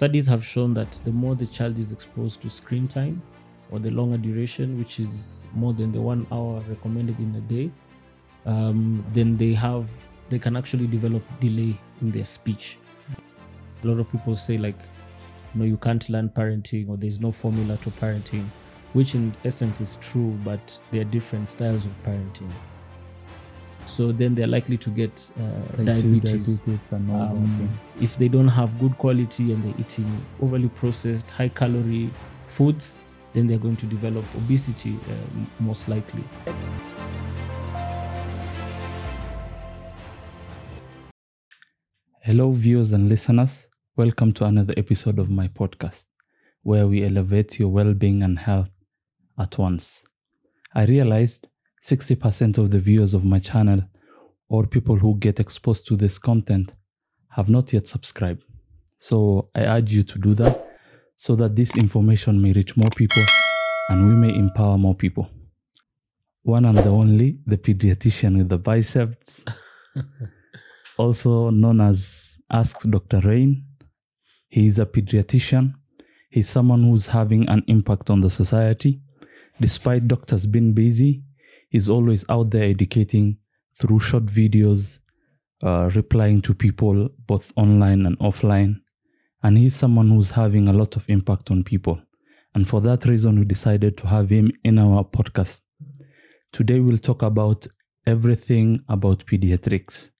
studies have shown that the more the child is exposed to screen time or the longer duration, which is more than the one hour recommended in a day, um, then they have they can actually develop delay in their speech. A lot of people say like, no, you can't learn parenting or there's no formula to parenting, which in essence is true, but there are different styles of parenting. So then they're likely to get uh, diabetes. diabetes Um, if they don't have good quality and they're eating overly processed, high calorie foods, then they're going to develop obesity uh, most likely. Hello, viewers and listeners. Welcome to another episode of my podcast, where we elevate your well being and health at once. I realized 60% of the viewers of my channel, or people who get exposed to this content, have not yet subscribed. So I urge you to do that so that this information may reach more people and we may empower more people. One and the only, the pediatrician with the biceps also known as Ask Dr. Reign. He is a pediatrician. He's someone who's having an impact on the society. Despite doctors being busy, he's always out there educating through short videos, uh, replying to people both online and offline. And he's someone who's having a lot of impact on people. And for that reason, we decided to have him in our podcast. Today, we'll talk about everything about pediatrics.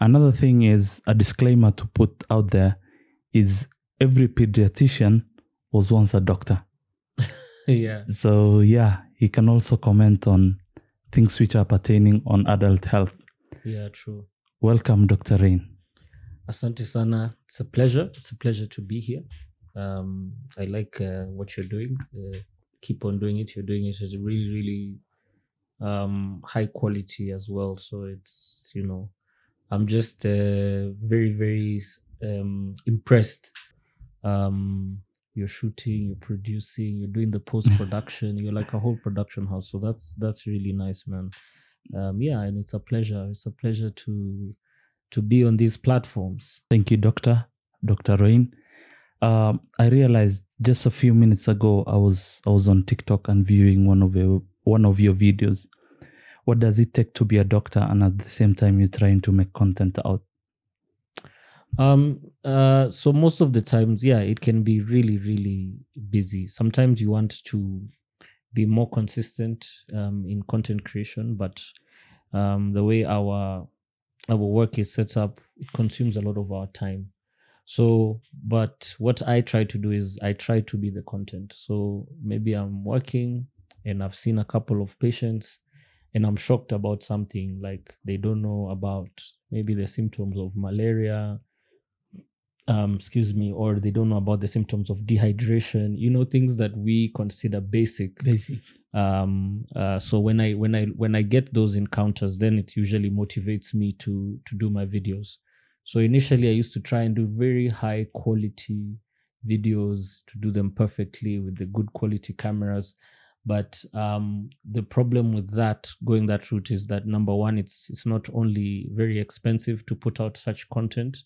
Another thing is a disclaimer to put out there is every pediatrician was once a doctor. yeah. So yeah, he can also comment on things which are pertaining on adult health. Yeah, true. Welcome, Dr. Reign. Asante sana. It's a pleasure. It's a pleasure to be here. Um, I like uh, what you're doing. Uh, keep on doing it. You're doing it at a really, really um, high quality as well. So it's you know, I'm just uh, very, very um, impressed. Um, you're shooting, you're producing, you're doing the post production. you're like a whole production house. So that's that's really nice, man. Um, yeah, and it's a pleasure. It's a pleasure to to be on these platforms. Thank you, Doctor Dr. Reign. Um, I realized just a few minutes ago I was I was on TikTok and viewing one of your one of your videos. What does it take to be a doctor and at the same time you're trying to make content out? Um, uh, so most of the times, yeah, it can be really, really busy. Sometimes you want to be more consistent um, in content creation, but um, the way our our work is set up, it consumes a lot of our time. So, but what I try to do is I try to be the content. So maybe I'm working and I've seen a couple of patients and I'm shocked about something like they don't know about maybe the symptoms of malaria, um, excuse me, or they don't know about the symptoms of dehydration, you know, things that we consider basic. Basic. Um, uh, so when I when I when I get those encounters, then it usually motivates me to to do my videos. So initially, I used to try and do very high quality videos to do them perfectly with the good quality cameras. But um, the problem with that going that route is that number one, it's it's not only very expensive to put out such content,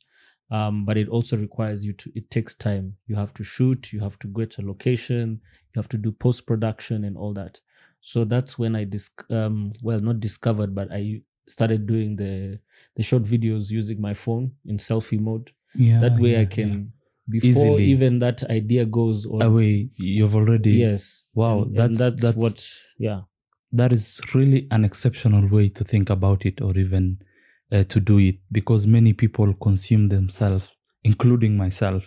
um, but it also requires you to. It takes time. You have to shoot. You have to get a location. You have to do post production and all that. So that's when I dis um, well not discovered, but I started doing the the short videos using my phone in selfie mode. Yeah. that way yeah, I can before Easily. even that idea goes yeah. or away. You've already yes Wow, and, that's- and that's that's- what yeah that is really an exceptional way to think about it or even uh, to do it because many people consume themselves including myself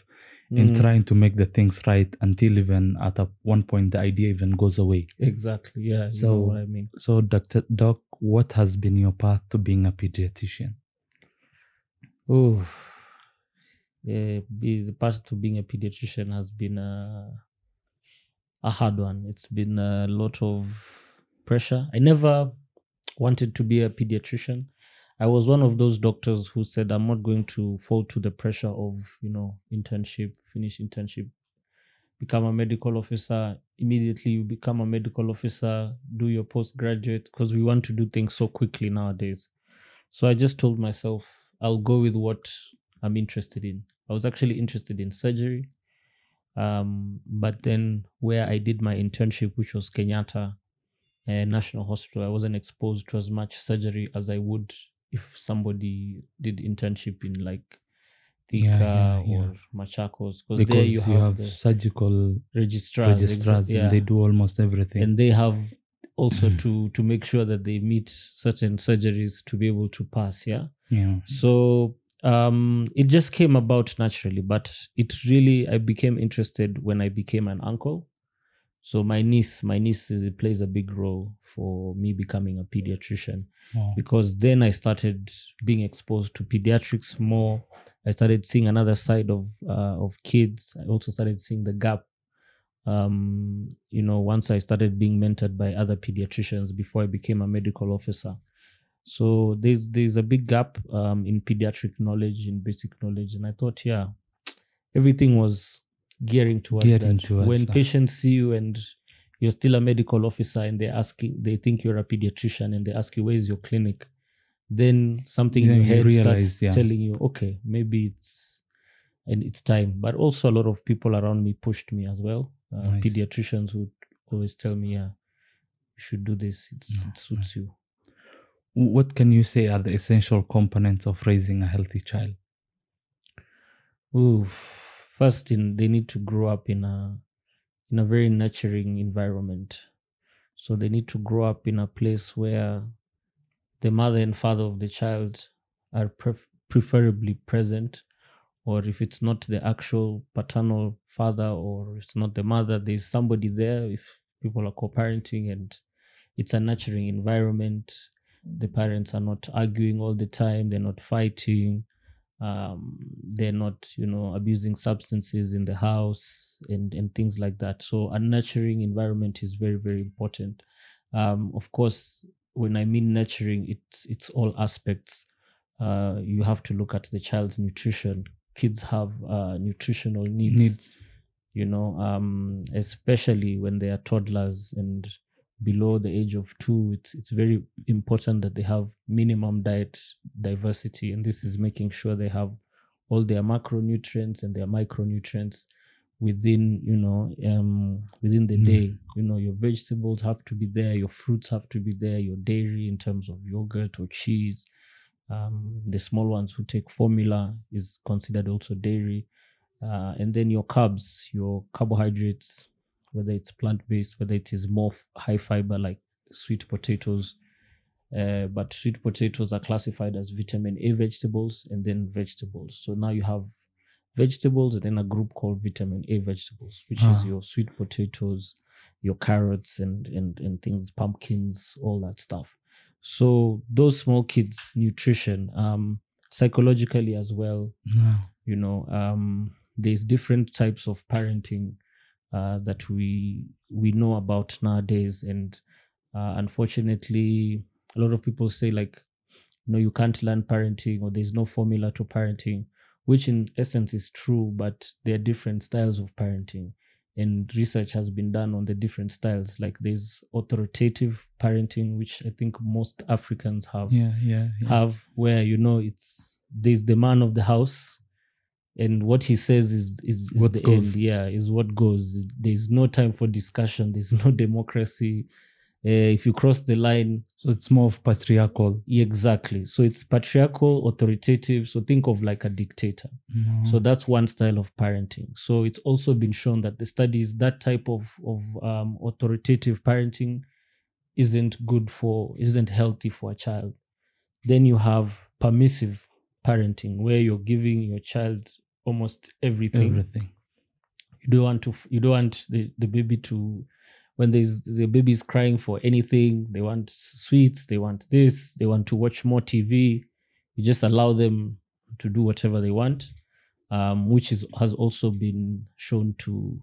in Mm, trying to make the things right until even at a one point the idea even goes away exactly yeah you So- know what I mean so dr doc what has been your path to being a pediatrician Oh, yeah, be the path to being a pediatrician has been a a hard one. It's been a lot of pressure. I never wanted to be a pediatrician. I was one of those doctors who said I'm not going to fall to the pressure of you know internship, finish internship, become a medical officer. Immediately you become a medical officer, do your postgraduate because we want to do things so quickly nowadays. So I just told myself I'll go with what I'm interested in. I was actually interested in surgery. Um, but then where I did my internship, which was Kenyatta uh, National Hospital, I wasn't exposed to as much surgery as I would if somebody did internship in like Thika Yeah, yeah, yeah. or Machakos, because there you have, the surgical registrars, exa- registrars yeah. and they do almost everything. and they have also to to make sure that they meet certain surgeries to be able to pass. Yeah. yeah. So um, it just came about naturally, but it really I became interested when I became an uncle. So my niece, my niece is, plays a big role for me becoming a pediatrician Wow. because then I started being exposed to pediatrics more. I started seeing another side of uh, of kids. I also started seeing the gap. Um, you know, once I started being mentored by other pediatricians before I became a medical officer. So there's there's a big gap um, in pediatric knowledge, in basic knowledge, and I thought, yeah, everything was gearing towards Gearing that. towards when that. patients see you and you're still a medical officer and they're asking, they think you're a pediatrician and they ask you, where's your clinic? Then something in Then your you head realize, starts yeah. telling you, okay, maybe it's and it's time. But also a lot of people around me pushed me as well. Uh, Nice. Pediatricians would always tell me, yeah, you should do this. It's, Yeah, it suits you. What can you say are the essential components of raising a healthy child? Ooh, first in they need to grow up in a in a very nurturing environment. So they need to grow up in a place where the mother and father of the child are pref- preferably present, or if it's not the actual paternal father or it's not the mother, there's somebody there. If people are co-parenting and it's a nurturing environment, the parents are not arguing all the time. They're not fighting um, they're not you know abusing substances in the house and and things like that. So a nurturing environment is very very important. Um, of course when i mean nurturing it's it's all aspects. Uh, you have to look at the child's nutrition. Kids have uh, nutritional needs, Needs. you know um, especially when they are toddlers and below the age of two it's it's very important that they have minimum diet diversity and this is making sure they have all their macronutrients and their micronutrients within you know um within the Mm. day. You know your vegetables have to be there your fruits have to be there your dairy in terms of yogurt or cheese. Um the small ones who take formula is considered also dairy. Uh, and then your carbs your carbohydrates whether it's plant-based whether it is more f- high fiber like sweet potatoes uh, but sweet potatoes are classified as vitamin A vegetables and then vegetables. So now you have vegetables and then a group called vitamin A vegetables, which Ah. is your sweet potatoes, your carrots and, and and things, pumpkins, all that stuff. So those small kids' nutrition, um, psychologically as well, No. you know um, there's different types of parenting uh, that we we know about nowadays. And uh, unfortunately a lot of people say like no you can't learn parenting or there's no formula to parenting which in essence is true but there are different styles of parenting. And research has been done on the different styles. Like there's authoritative parenting which i think most africans have Yeah, yeah, yeah. have where you know it's there's the man of the house and what he says is is, is What the goes. end yeah is what goes there's no time for discussion there's no democracy uh, if you cross the line so it's more of patriarchal. exactly so it's patriarchal authoritative so think of like a dictator No. so that's one style of parenting. So it's also been shown that the studies that type of of um, authoritative parenting isn't good for isn't healthy for a child. Then you have permissive parenting where you're giving your child almost everything. everything. You don't want to you don't want the, the baby to when there's the baby is crying for anything, they want sweets, they want this, they want to watch more TV. You just allow them to do whatever they want, um, which is has also been shown to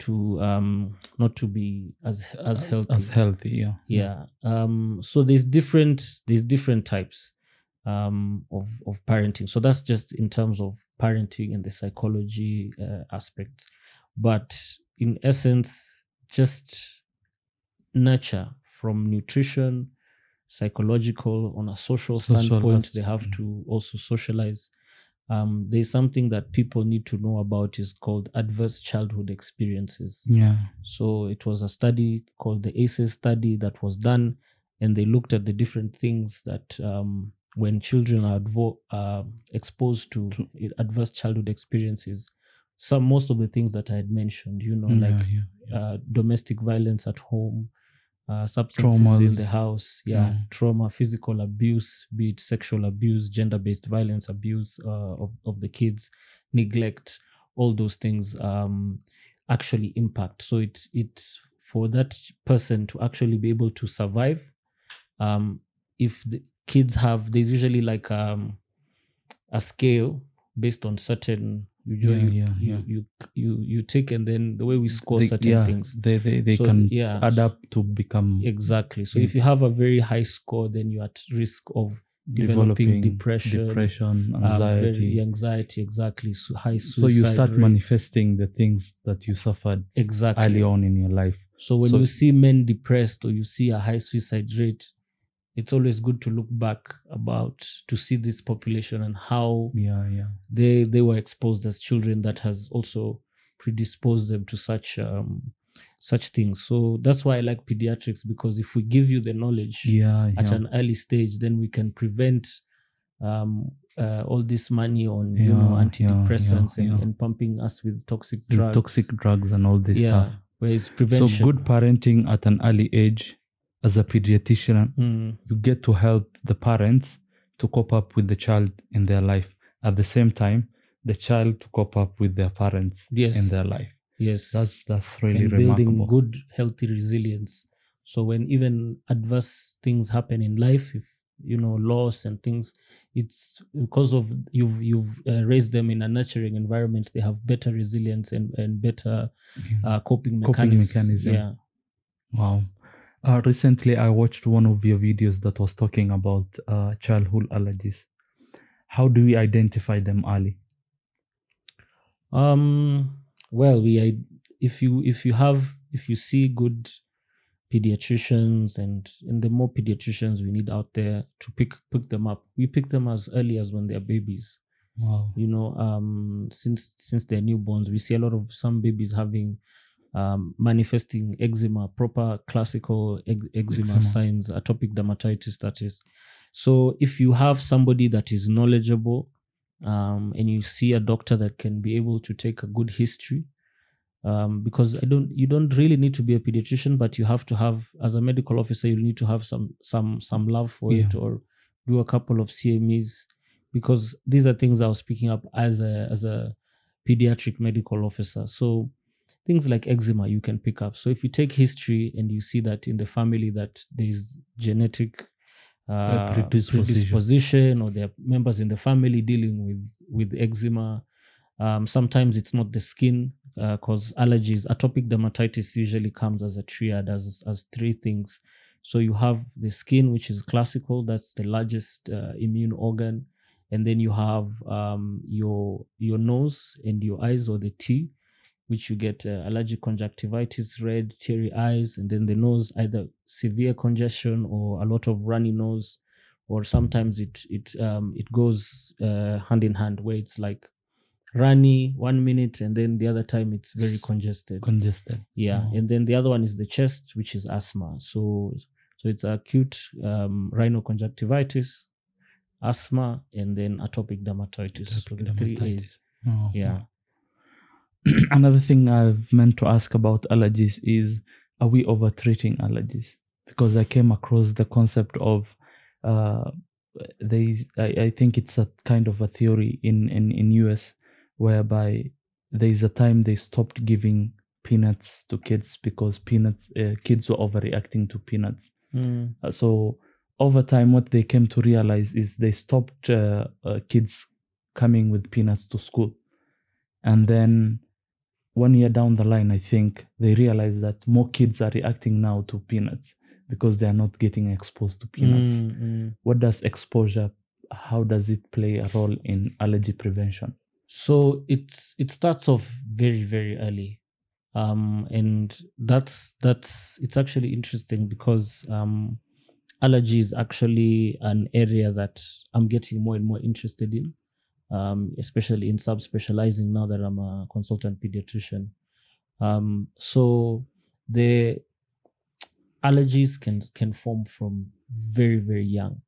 to um, not to be as as healthy. As healthy, yeah. yeah. Um, so there's different there's different types um, of of parenting. So that's just in terms of parenting and the psychology uh, aspect. But in essence, just nurture from nutrition, psychological, on a social, Social standpoint, as- they have mm. to also socialize. um, there's something that people need to know about is called adverse childhood experiences. Yeah. So it was a study called the ACEs study that was done, and they looked at the different things that um, when children are advo- uh, exposed to adverse childhood experiences, some most of the things that I had mentioned, you know, yeah, like yeah. uh, domestic violence at home, uh, substances Traumas. in the house, yeah, Yeah. trauma, physical abuse, be it sexual abuse, gender-based violence, abuse uh, of of the kids, neglect, all those things um, actually impact. So it's it's for that person to actually be able to survive. Um, if the kids have, there's usually like um, a scale based on certain. You, Yeah, you, yeah, you, yeah. you you you take and then the way we score They- certain things They they, they So, can yeah. add up to become exactly so if you have a very high score then you're at risk of developing depression, depression, um, anxiety. very anxiety exactly so high so you start rates. manifesting the things that you suffered exactly early on in your life. so when So- you see men depressed or you see a high suicide rate it's always good to look back about to see this population and how Yeah, yeah. they they were exposed as children that has also predisposed them to such um such things so that's why i like pediatrics because if we give you the knowledge Yeah, at an early stage then we can prevent um uh, all this money on you know antidepressants yeah, and, yeah. and pumping us with toxic With drugs toxic drugs and all this yeah stuff. whereas prevention So good parenting at an early age as a pediatrician, Mm, you get to help the parents to cope up with the child in their life. At the same time, the child to cope up with their parents yes in their life. yes That's that's really and building remarkable. good healthy resilience so when even adverse things happen in life if you know loss and things it's because of you've you've uh, raised them in a nurturing environment they have better resilience and and better uh, coping, Coping mechanisms. mechanism. yeah Wow. Uh, recently, I watched one of your videos that was talking about uh, childhood allergies. How do we identify them early? Um. Well, we if you if you have if you see good pediatricians and and the more pediatricians we need out there to pick pick them up, we pick them as early as when they're babies. Wow. You know, um, since since they're newborns, we see a lot of some babies having um, manifesting eczema, proper classical eczema, Eczema. signs, atopic dermatitis. That is. So if you have somebody that is knowledgeable, um, and you see a doctor that can be able to take a good history, um, because I don't, you don't really need to be a pediatrician, but you have to have, as a medical officer, you need to have some some some love for it or do a couple of CMEs, because these are things I was picking up as a as a pediatric medical officer. So things like eczema you can pick up. So if you take history and you see that in the family that there's genetic uh, predisposition. predisposition or there are members in the family dealing with with eczema. Um, sometimes it's not the skin because allergies, atopic dermatitis usually comes as a triad as as three things. So you have the skin, which is classical, that's the largest uh, immune organ, and then you have um, your your nose and your eyes or the T, which you get uh, allergic conjunctivitis, red, teary eyes, and then the nose either severe congestion or a lot of runny nose, or sometimes it it um, it goes uh, hand in hand where it's like runny one minute and then the other time it's very congested. Congested. Yeah, Oh. and then the other one is the chest, which is asthma. So so it's acute um, rhinoconjunctivitis, asthma, and then atopic dermatitis. Atopic the three dermatitis. A's. Oh, Yeah. Another thing I've meant to ask about allergies is are we over treating allergies? Because I came across the concept of uh, they I, I think it's a kind of a theory in, in, in US whereby there is a time they stopped giving peanuts to kids because peanuts uh, kids were overreacting to peanuts. Mm. Uh, so over time what they came to realize is they stopped uh, uh, kids coming with peanuts to school and then one year down the line i think they realize that more kids are reacting now to peanuts because they are not getting exposed to peanuts Mm, mm. what does exposure how does it play a role in allergy prevention So it's it starts off very very early, um, and that's that's it's actually interesting because um, allergy is actually an area that I'm getting more and more interested in. Um, especially in subspecializing now that I'm a consultant pediatrician. Um, so the allergies can can form from very very young.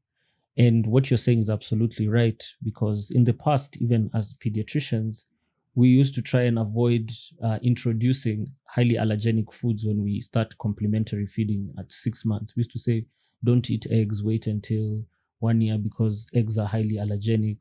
And what you're saying is absolutely right because in the past even as pediatricians we used to try and avoid uh, introducing highly allergenic foods when we start complementary feeding at six months. We used to say don't eat eggs wait until one year because eggs are highly allergenic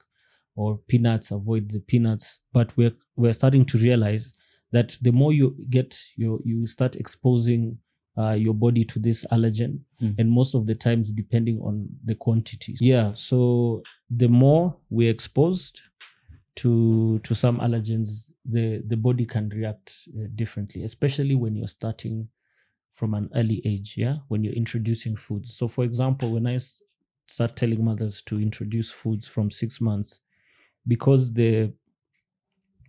or peanuts avoid the peanuts. But we're we're starting to realize that the more you get you you start exposing uh, your body to this allergen Mm. and most of the times depending on the quantities. Yeah so the more we're exposed to to some allergens the the body can react uh, differently especially when you're starting from an early age yeah? When you're introducing foods. So for example when i start telling mothers to introduce foods from 6 months because the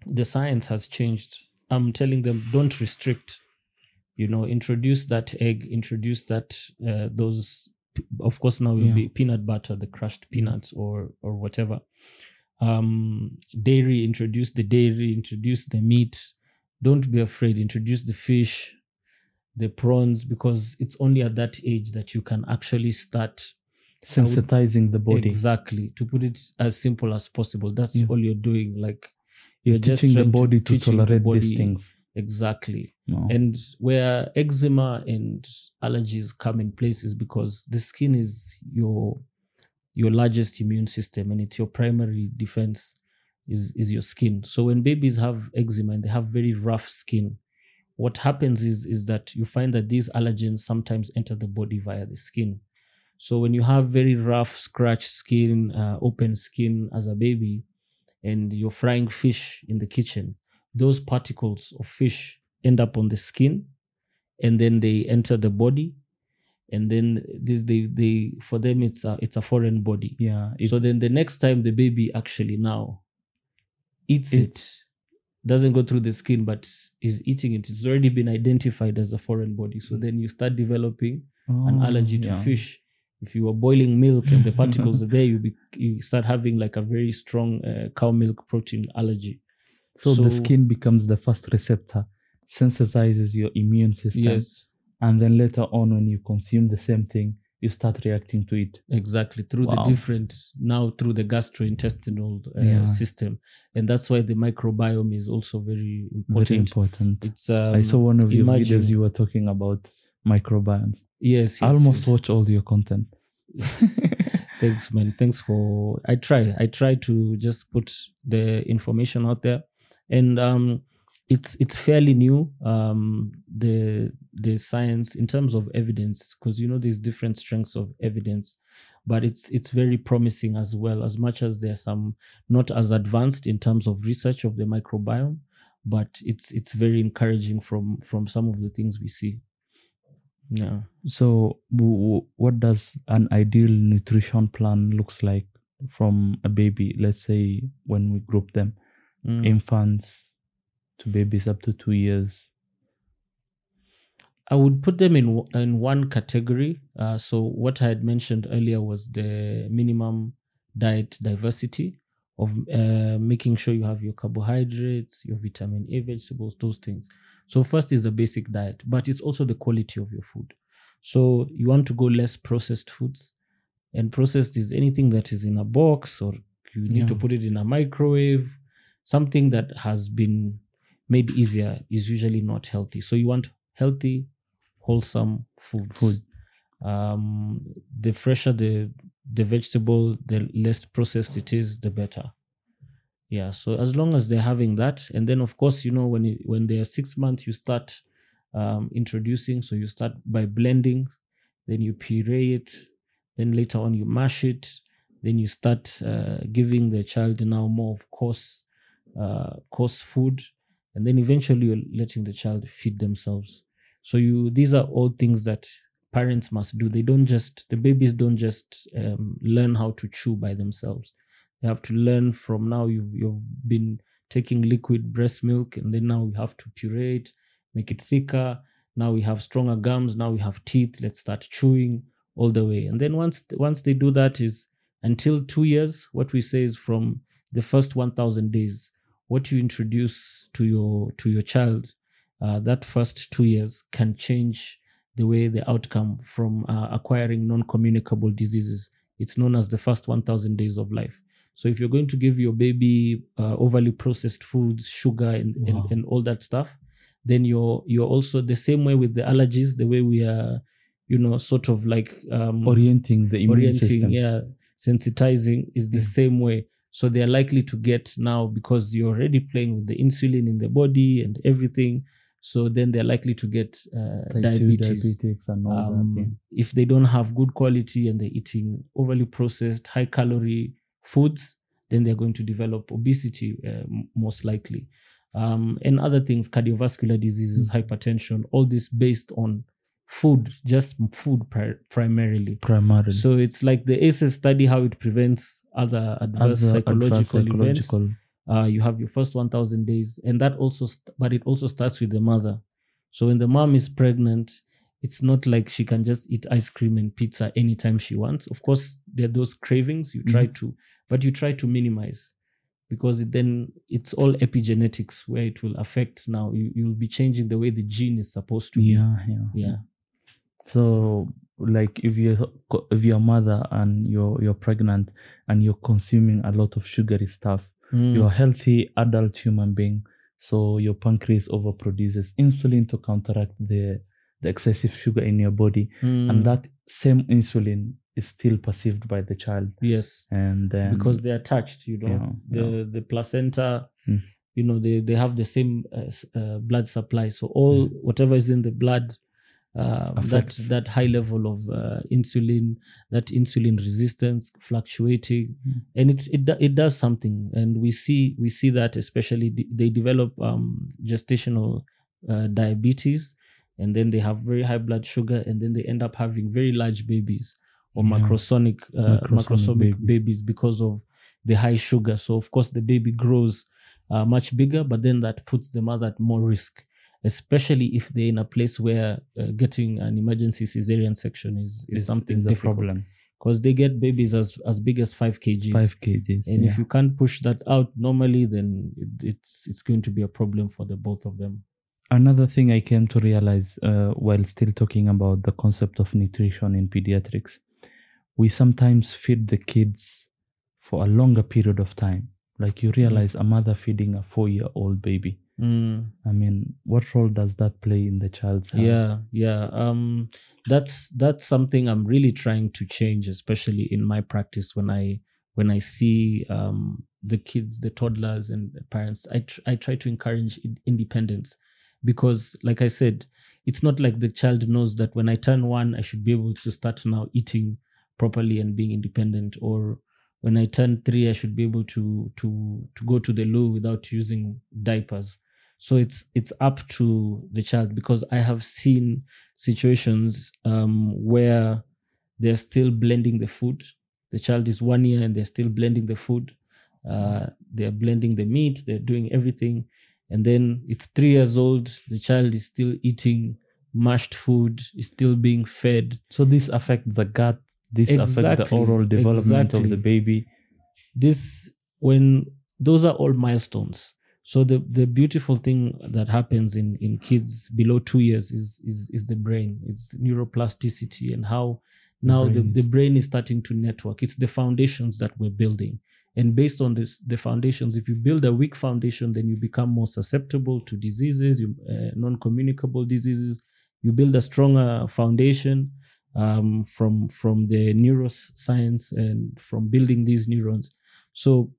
the science has changed i'm telling them don't restrict you know introduce that egg introduce that uh, those of course now will Yeah. be peanut butter the crushed peanuts or or whatever um dairy introduce the dairy introduce the meat don't be afraid introduce the fish the prawns because it's only at that age that you can actually start I would- Sensitizing the body. exactly to put it as simple as possible that's Yeah. all you're doing like you're just Teaching the body to, the tolerate body- these things. exactly No. and where eczema and allergies come in place is because the skin is your your largest immune system and it's your primary defense is is your skin so when babies have eczema and they have very rough skin what happens is is that you find that these allergens sometimes enter the body via the skin so when you have very rough scratched skin uh, open skin as a baby and you're frying fish in the kitchen those particles of fish end up on the skin and then they enter the body and then this they they for them it's a it's a foreign body yeah. It, so then the next time the baby actually now eats It- it, doesn't go through the skin but is eating it it's already been identified as a foreign body so then you start developing an Oh, allergy to yeah. fish if you are boiling milk and the particles are there you be, you start having like a very strong uh, cow milk protein allergy So, the skin becomes the first receptor, sensitizes your immune system, yes and then later on, when you consume the same thing, you start reacting to it. exactly through Wow. the different now through the gastrointestinal uh, Yeah. system and that's why the microbiome is also very important Very important. it's um, I saw one of your videos. You were talking about microbiomes. Yes, yes I almost yes. watch all your content. thanks man thanks for i try i try to just put the information out there and um it's it's fairly new um the the science in terms of evidence because you know there's different strengths of evidence but it's it's very promising as well as much as there's some not as advanced in terms of research of the microbiome but it's it's very encouraging from from some of the things we see yeah So, w- w- what does an ideal nutrition plan looks like from a baby? Let's say when we group them, Mm. infants to babies up to two years. I would put them in w- in one category. Uh, so what I had mentioned earlier was the minimum diet diversity of uh, making sure you have your carbohydrates, your vitamin A, vegetables, those things. So first is the basic diet, but it's also the quality of your food. So you want to go less processed foods, and processed is anything that is in a box or you need to put it in a microwave. Something that has been made easier is usually not healthy. So you want healthy, wholesome foods. Food. Um, the fresher the the vegetable, the less processed it is, the better. Yeah. So as long as they're having that, and then of course, you know, when when they're six months, you start um, introducing. So you start by blending, then you puree it, then later on you mash it, then you start uh, giving the child now more of coarse uh, course food, and then eventually you're letting the child feed themselves. So you these are all things that parents must do. They don't just the babies don't just um, learn how to chew by themselves. They have to learn from now. You've you've been taking liquid breast milk, and then now we have to puree it, make it thicker. Now we have stronger gums. Now we have teeth. Let's start chewing all the way. And then once once they do that is until two years. What we say is from the first 1000 days what you introduce to your to your child uh, that first two years can change the way the outcome from uh, acquiring non-communicable diseases it's known as the first 1000 days of life so if you're going to give your baby uh, overly processed foods sugar and, Wow. and, and all that stuff then you're you're also the same way with the allergies the way we are you know sort of like um, Orienting the immune orienting, system. yeah, sensitizing is the Yeah. same way. So they are likely to get now because you're already playing with the insulin in the body and everything. So then they're likely to get uh, diabetes. and all Um, that. If they don't have good quality and they're eating overly processed, high calorie foods, then they're going to develop obesity uh, m- most likely. Um, and other things, cardiovascular diseases, Mm. hypertension, all this based on food, just food pri- primarily. Primarily. So it's like the ACEs study how it prevents other adverse Other psychological, adverse events. Uh, you have your first 1,000 days, and that also, st- but it also starts with the mother. So when the mom is pregnant, it's not like she can just eat ice cream and pizza anytime she wants. Of course, there are those cravings you try to, but you try to minimize because it then it's all epigenetics where it will affect now. You you'll be changing the way the gene is supposed to be. Yeah, yeah, Yeah. So, like, if you if you're a mother and you're you're pregnant and you're consuming a lot of sugary stuff, Mm. you're a healthy adult human being. So your pancreas overproduces insulin to counteract the the excessive sugar in your body, Mm. and that same insulin is still perceived by the child, yes. and then because they're attached you know. Yeah, the the placenta Mm. you know they they have the same uh, uh, blood supply. So all whatever is in the blood uh, that that high level of uh, insulin that insulin resistance fluctuating Mm. and it it, it does something. And we see we see that especially de- they develop um, gestational uh, diabetes and then they have very high blood sugar and then they end up having very large babies or Yeah. macrosomic uh, Macrosomic macrosomic babies. babies. because of the high sugar so of course the baby grows uh, much bigger but then that puts the mother at more risk especially if they're in a place where uh, getting an emergency cesarean section is, is, is something is a problem. because they get babies as as big as 5 kgs Five kgs. and yeah. if you can't push that out normally then it, it's it's going to be a problem for the both of them Another thing I came to realize uh, while still talking about the concept of nutrition in pediatrics, we sometimes feed the kids for a longer period of time. Like you realize a mother feeding a four year old baby. Mm. I mean, what role does that play in the child's health? yeah yeah um that's that's something i'm really trying to change especially in my practice when i when i see um the kids the toddlers and the parents i tr- i try to encourage in- independence because like i said it's not like the child knows that when i turn one i should be able to start now eating properly and being independent or when i turn three i should be able to to to go to the loo without using diapers. So it's it's up to the child because i have seen situations um, where they're still blending the food. The child is one year and they're still blending the food. Uh, they're blending the meat they're doing everything. And then it's three years old the child is still eating mashed food is still being fed. So this affects the gut. This affects the oral development of the baby. this when those are all milestones. So the the beautiful thing that happens in in kids below two years is is is the brain. It's neuroplasticity and how now the, brain the is- brain is starting to network. It's the foundations that we're building. And based on this the foundations if you build a weak foundation then you become more susceptible to diseases you, uh, non-communicable diseases. You build a stronger foundation um, from from the neuroscience and from building these neurons. So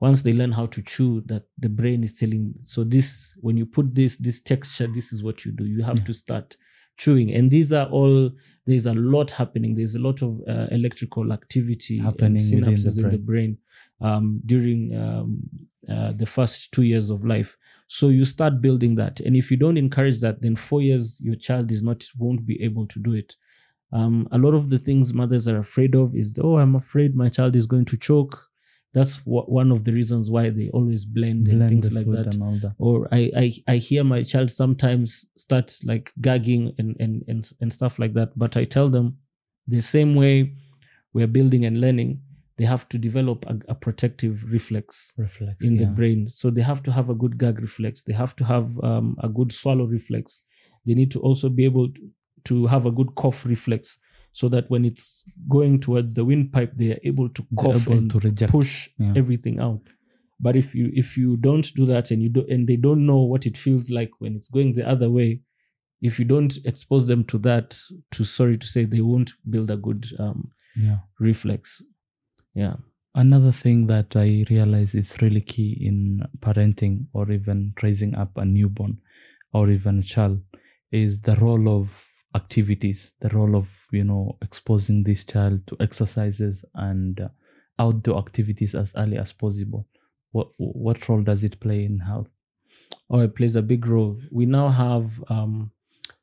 once they learn how to chew that the brain is telling so this when you put this this texture this is what you do. You have Yeah. to start chewing. And these are all there's a lot happening. There's a lot of uh, electrical activity Happening synapses the in the brain um, during um, uh, the first two years of life. So you start building that. And if you don't encourage that then four years your child is not won't be able to do it um, a lot of the things mothers are afraid of is oh i'm afraid my child is going to choke that's one of the reasons why they always blend, and things like that or I, I i hear my child sometimes start like gagging and and and, and stuff like that but i tell them the same way we're building and learning they have to develop a, a protective reflex reflex in the brain. So they have to have a good gag reflex. They have to have um, a good swallow reflex. They need to also be able to, to have a good cough reflex so that when it's going towards the windpipe, they are able to cough able and to reject push Yeah. everything out. But if you if you don't do that and you do and they don't know what it feels like when it's going the other way, if you don't expose them to that, to sorry to say, they won't build a good um, yeah reflex. Yeah. Another thing that I realize is really key in parenting or even raising up a newborn or even a child is the role of activities, the role of, you know, exposing this child to exercises and uh, outdoor activities as early as possible. What what role does it play in health? Oh, it plays a big role. We now have um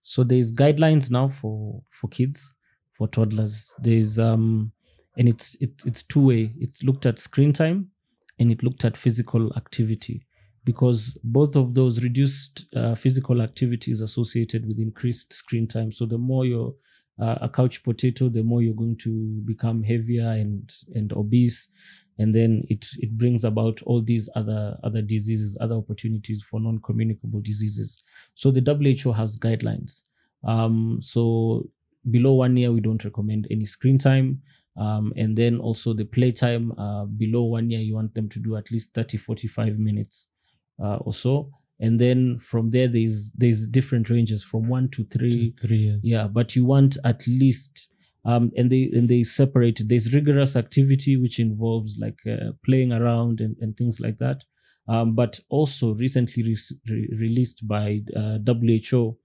so there's guidelines now for for kids, for toddlers. There's um and it's it, it's two way. It's looked at screen time and it looked at physical activity because both of those reduced uh, physical activity is associated with increased screen time. So the more you're uh, a couch potato, the more you're going to become heavier and and obese. And then it it brings about all these other other diseases other opportunities for non-communicable diseases. So the WHO has guidelines. Um, so below one year we don't recommend any screen time. Um, and then also the playtime uh, below one year you want them to do at least 30 45 minutes uh, or so. And then from there there's there's different ranges from one to three. Three years. yeah but you want at least um and they and they separate. There's rigorous activity which involves like uh, playing around and, and things like that. Um but also recently re- re- released by uh, WHO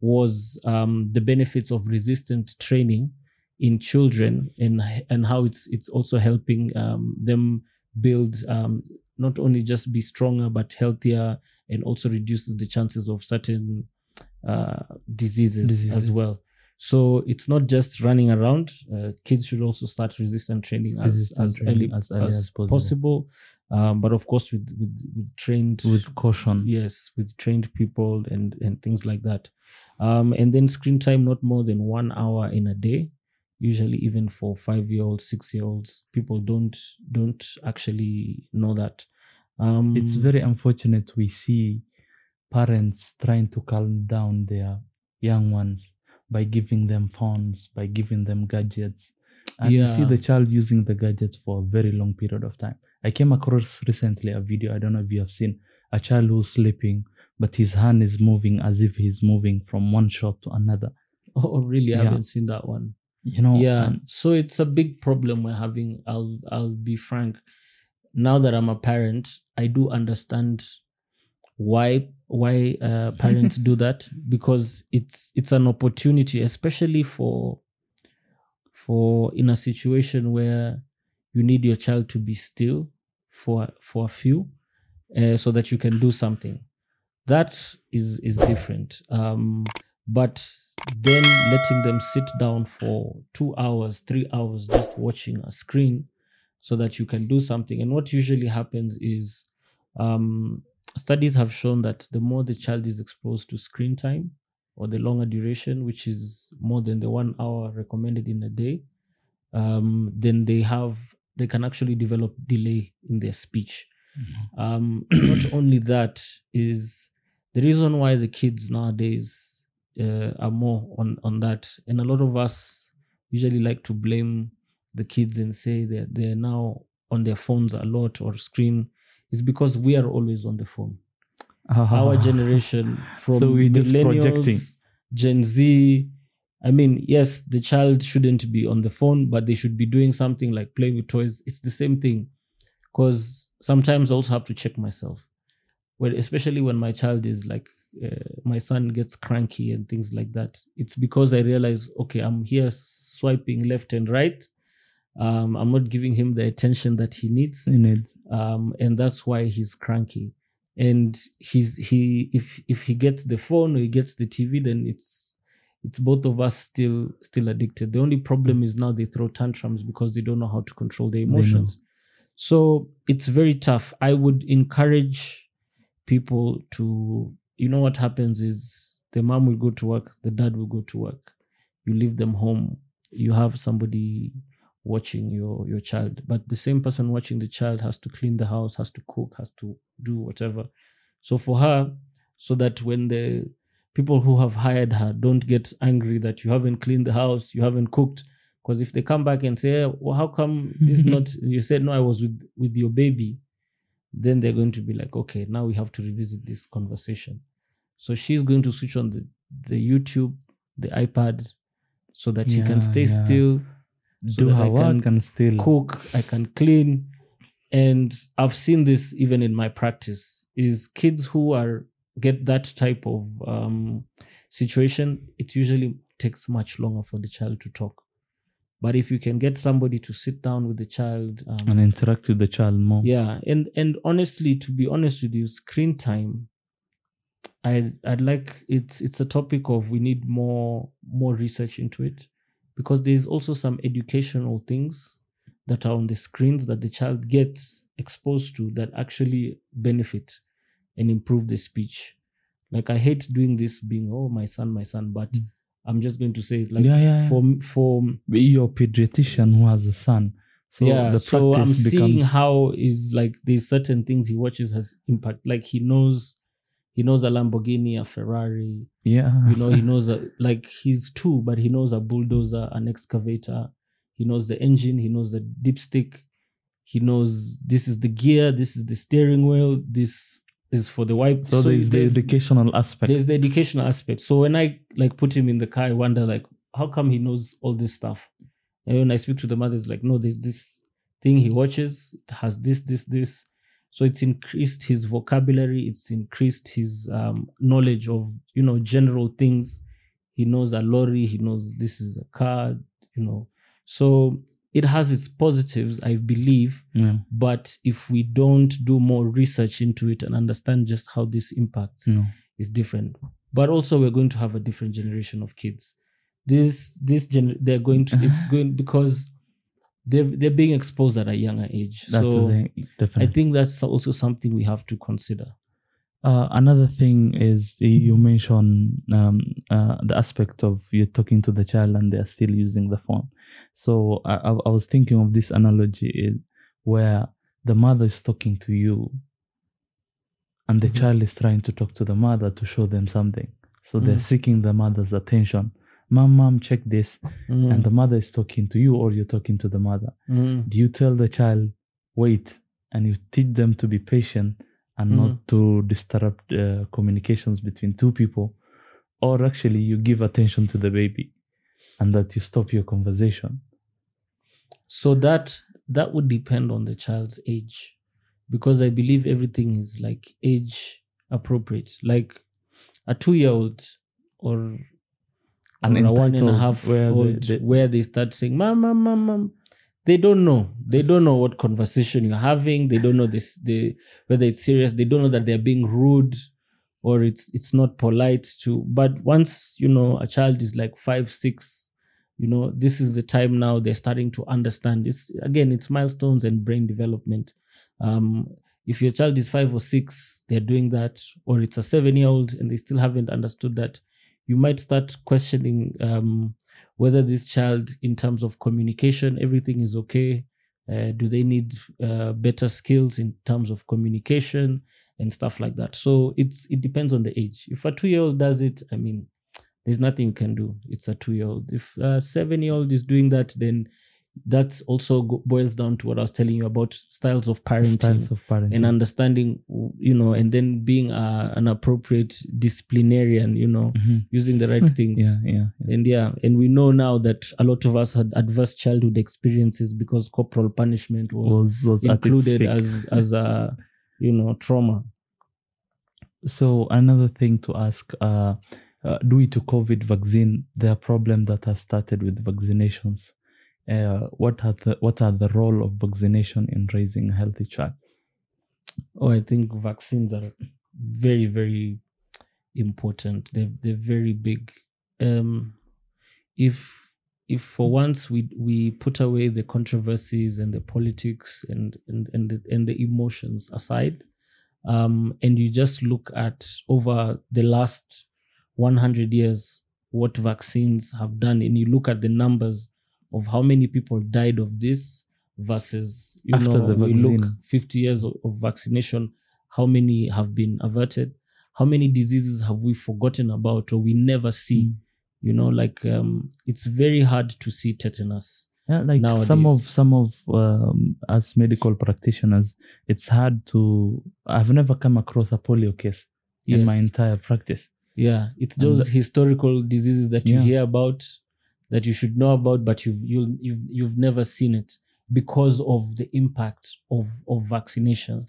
was um the benefits of resistant training in children and and how it's it's also helping um them build um not only just be stronger but healthier and also reduces the chances of certain uh, diseases, as well. So it's not just running around. Uh, kids should also start resistance training as, Resistance as, training early, as early as possible. possible. Um, but of course, with with, with trained With caution. yes, with trained people and and things like that. Um, and then screen time not more than one hour in a day. Usually, even for five year olds, six year olds, people don't don't actually know that. Um, it's very unfortunate we see parents trying to calm down their young ones by giving them phones by giving them gadgets and you see the child using the gadgets for a very long period of time i came across recently a video i don't know if you have seen a child who's sleeping but his hand is moving as if he's moving from one shot to another oh, really? I Yeah. haven't seen that one. You know yeah. and- so it's a big problem we're having i'll i'll be frank. Now that i'm a parent i do understand why why uh, parents do that because it's it's an opportunity especially for for in a situation where you need your child to be still for for a few uh, so that you can do something. That is is different. Um but then letting them sit down for two hours three hours just watching a screen so that you can do something. And what usually happens is um studies have shown that the more the child is exposed to screen time or the longer duration which is more than the one hour recommended in a day um then they have they can actually develop delay in their speech. Um not only that is the reason why the kids nowadays uh, are more on on that. And a lot of us usually like to blame the kids and say that they're now on their phones a lot or screen. Is because we are always on the phone. Our generation from So we just projecting. millennials, gen z i mean yes the child shouldn't be on the phone but they should be doing something like playing with toys. It's the same thing. Because sometimes i also have to check myself. Well especially when my child is like uh, my son gets cranky and things like that it's because i realize okay i'm here swiping left and right um, i'm not giving him the attention that he needs in it um, and that's why he's cranky. And he's he if if he gets the phone or he gets the TV, then it's it's both of us still still addicted. The only problem is now they throw tantrums because they don't know how to control their emotions. So it's very tough. I would encourage people to you know what happens is the mom will go to work, the dad will go to work. You leave them home. You have somebody watching your your child but the same person watching the child has to clean the house has to cook has to do whatever so for her so that when the people who have hired her don't get angry that you haven't cleaned the house you haven't cooked because if they come back and say eh, well, how come this is not you said no i was with with your baby then they're going to be like okay now we have to revisit this conversation so she's going to switch on the the youtube the ipad so that she can stay yeah. still so Do her I can work and still cook i can clean and i've seen this even in my practice is kids who are get that type of um, situation it usually takes much longer for the child to talk but if you can get somebody to sit down with the child um, and interact with the child more. yeah and and honestly to be honest with you screen time i i'd like it's it's a topic of we need more more research into it because there's also some educational things that are on the screens that the child gets exposed to that actually benefit and improve the speech like i hate doing this being oh my son my son but Mm. i'm just going to say like yeah, yeah, yeah. for for You're pediatrician who has a son. So yeah the so i'm practice seeing how is like there's certain things he watches has impact like he knows he knows a lamborghini a ferrari yeah. you know he knows a, like he's two but he knows a bulldozer an excavator he knows the engine he knows the dipstick he knows this is the gear this is the steering wheel this is for the wipe so, there's the educational aspect. there's the educational aspect. So when I like put him in the car, I wonder like how come he knows all this stuff. And when I speak to the mother, it's like no, there's this thing he watches. It has this, this, this. So it's increased his vocabulary. It's increased his um, knowledge of you know general things. He knows a lorry. He knows this is a car. You know, so it has its positives, I believe. But if we don't do more research into it and understand just how this impacts, No. is different but also we're going to have a different generation of kids this this gen they're going to it's going because they're they're being exposed at a younger age That's so i think that's also something we have to consider Uh, another thing is you mentioned um, uh, the aspect of you're talking to the child and they're still using the phone. So I, I was thinking of this analogy is where the mother is talking to you and the Mhm. child is trying to talk to the mother to show them something. So they're Mhm. seeking the mother's attention. Mom, mom, check this. And the mother is talking to you or you're talking to the mother. Mm. Do you tell the child, wait, and you teach them to be patient and not to disrupt uh, communications between two people? Or actually, you give attention to the baby and that you stop your conversation? so that that would depend on the child's age because i believe everything is like age appropriate like a two year old or And or a one and a half where old the- where they start saying mom mom mom mom they don't know. They don't know what conversation you're having. They don't know this they whether it's serious. They don't know that they're being rude or it's it's not polite to but once you know a child is like five six you know this is the time now they're starting to understand. It's again it's milestones and brain development. Um if your child is five or six they're doing that or it's a seven year old and they still haven't understood that you might start questioning um, whether this child, in terms of communication, everything is okay. Uh, do they need uh, better skills in terms of communication and stuff like that? So it's it depends on the age. If a two year old does it, I mean, there's nothing you can do. It's a two year old. If a seven year old is doing that, then that's also go- boils down to what I was telling you about styles of parenting Styles of parenting. and understanding you know and then being a, an appropriate disciplinarian you know Mhm. using the right things Yeah, yeah. yeah. and yeah and we know now that a lot of us had adverse childhood experiences because corporal punishment was, Was, was included as as a you know trauma So another thing to ask, uh, uh, due to COVID vaccine, there are problem that has started with vaccinations. Uh, what are the what are the role of vaccination in raising a healthy child? oh i think vaccines are very very important they're, they're very big um if if for once we we put away the controversies and the politics and and and the, and the emotions aside um and you just look at over the last 100 years what vaccines have done and you look at the numbers of how many people died of this versus you After know we look 50 years of, of vaccination how many have been averted how many diseases have we forgotten about or we never see Mm. you know like um it's very hard to see tetanus Yeah, like some of some of um, as medical practitioners, it's hard to. I've never come across a polio case in my entire practice. yeah it's those the- historical diseases that you Yeah. hear about that you should know about but you've you'll, you've you've never seen it because of the impact of of vaccination.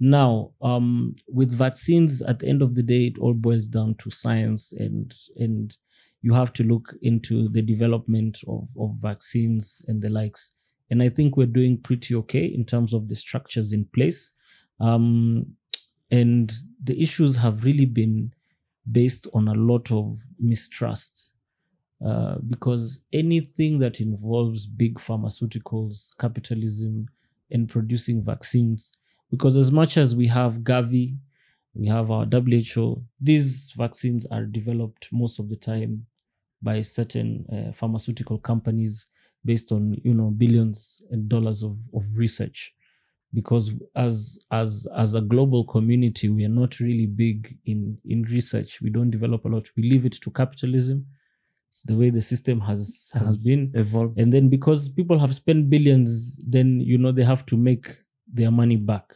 Now um with vaccines at the end of the day it all boils down to science and and you have to look into the development of, of vaccines and the likes. And i think we're doing pretty okay in terms of the structures in place. Um and the issues have really been based on a lot of mistrust uh, because anything that involves big pharmaceuticals, capitalism, and producing vaccines, because as much as we have Gavi, we have our WHO, these vaccines are developed most of the time by certain uh, pharmaceutical companies based on you know billions and dollars of, of research. Because as as as a global community we are not really big in in research. We don't develop a lot. We leave it to capitalism it's the way the system has has, Has been. evolved. and then because people have spent billions then you know they have to make their money back.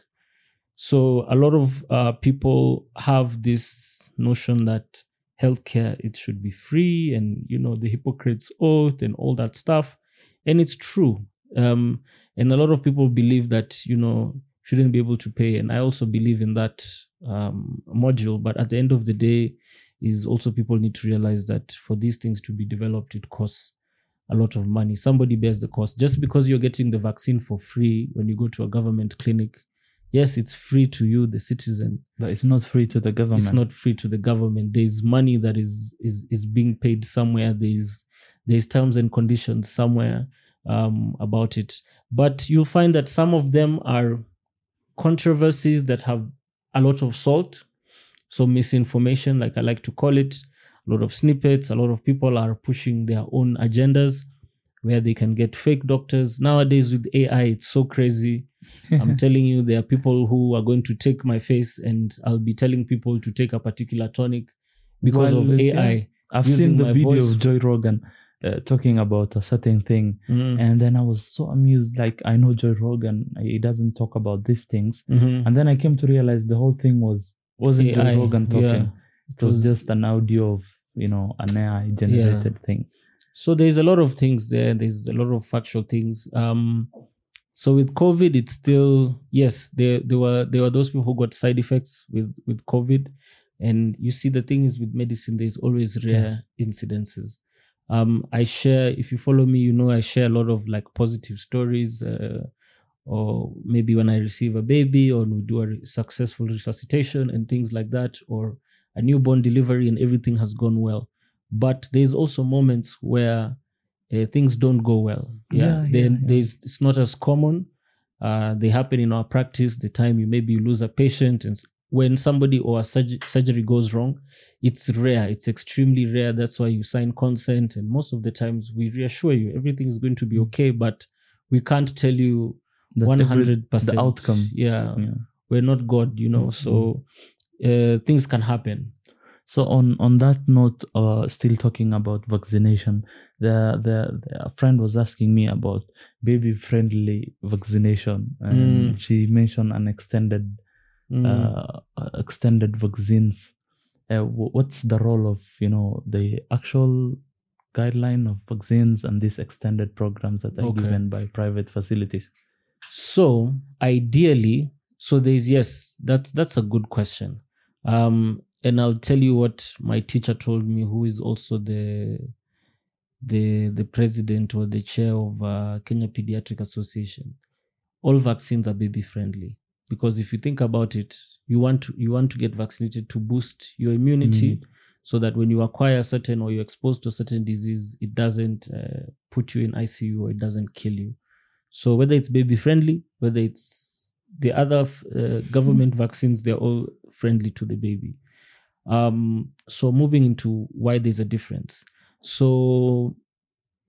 So a lot of uh, people have this notion that healthcare it should be free and you know the Hippocrates oath and all that stuff. And it's true. Um, and a lot of people believe that you know shouldn't be able to pay. And i also believe in that um, module. But at the end of the day is also people need to realize that for these things to be developed it costs a lot of money. Somebody bears the cost. Just because you're getting the vaccine for free when you go to a government clinic yes it's free to you the citizen. But it's not free to the government. it's not free to the government. There's money that is is is being paid somewhere. There's there's terms and conditions somewhere um about it. But you'll find that some of them are controversies that have a lot of salt so misinformation like i like to call it a lot of snippets a lot of people are pushing their own agendas where they can get fake doctors nowadays with ai it's so crazy I'm telling you, there are people who are going to take my face, and I'll be telling people to take a particular tonic because Well, of. AI. I've seen the video voice. of Joe Rogan uh, talking about a certain thing, Mm. and then I was so amused. Like I know Joe Rogan, he doesn't talk about these things, Mhm. and then I came to realize the whole thing was wasn't AI, Joe Rogan talking. yeah. It was was- just an audio of you know an AI generated thing. So there's a lot of things there. There's a lot of factual things. Um, so with COVID, it's still yes. There there were there were those people who got side effects with with COVID, and you see the thing is with medicine, there's always rare incidences. Um, I share if you follow me, you know I share a lot of like positive stories. Uh, or maybe when I receive a baby, or we do a successful resuscitation and things like that, or a newborn delivery and everything has gone well. But there's also moments where uh, things don't go well. Yeah, Yeah, then yeah, there's it's not as common. Uh, they happen in our practice. The time you maybe you lose a patient, and when somebody or a surg- surgery goes wrong, it's rare. It's extremely rare. That's why you sign consent, and most of the times we reassure you everything is going to be okay, but we can't tell you one hundred percent the outcome. Yeah, Yeah. we're not God, you know. Mhm. So uh, things can happen. So on on that note, uh, still talking about vaccination, the, the the a friend was asking me about baby friendly vaccination, and Mm. she mentioned an extended Mm. uh, uh, extended vaccines. Uh, wh- what's the role of you know the actual guideline of vaccines and these extended programs that are Okay. given by private facilities? So ideally, so there's yes, that's that's a good question. Um, and I'll tell you what my teacher told me, who is also the the the president or the chair of uh, Kenya Pediatric Association. All vaccines are baby friendly because if you think about it, you want to you want to get vaccinated to boost your immunity, so that when you acquire certain or you're exposed to a certain disease, it doesn't uh, put you in ICU or it doesn't kill you. So whether it's baby friendly, whether it's the other uh, government vaccines, they're all friendly to the baby. Um, so moving into why there's a difference. So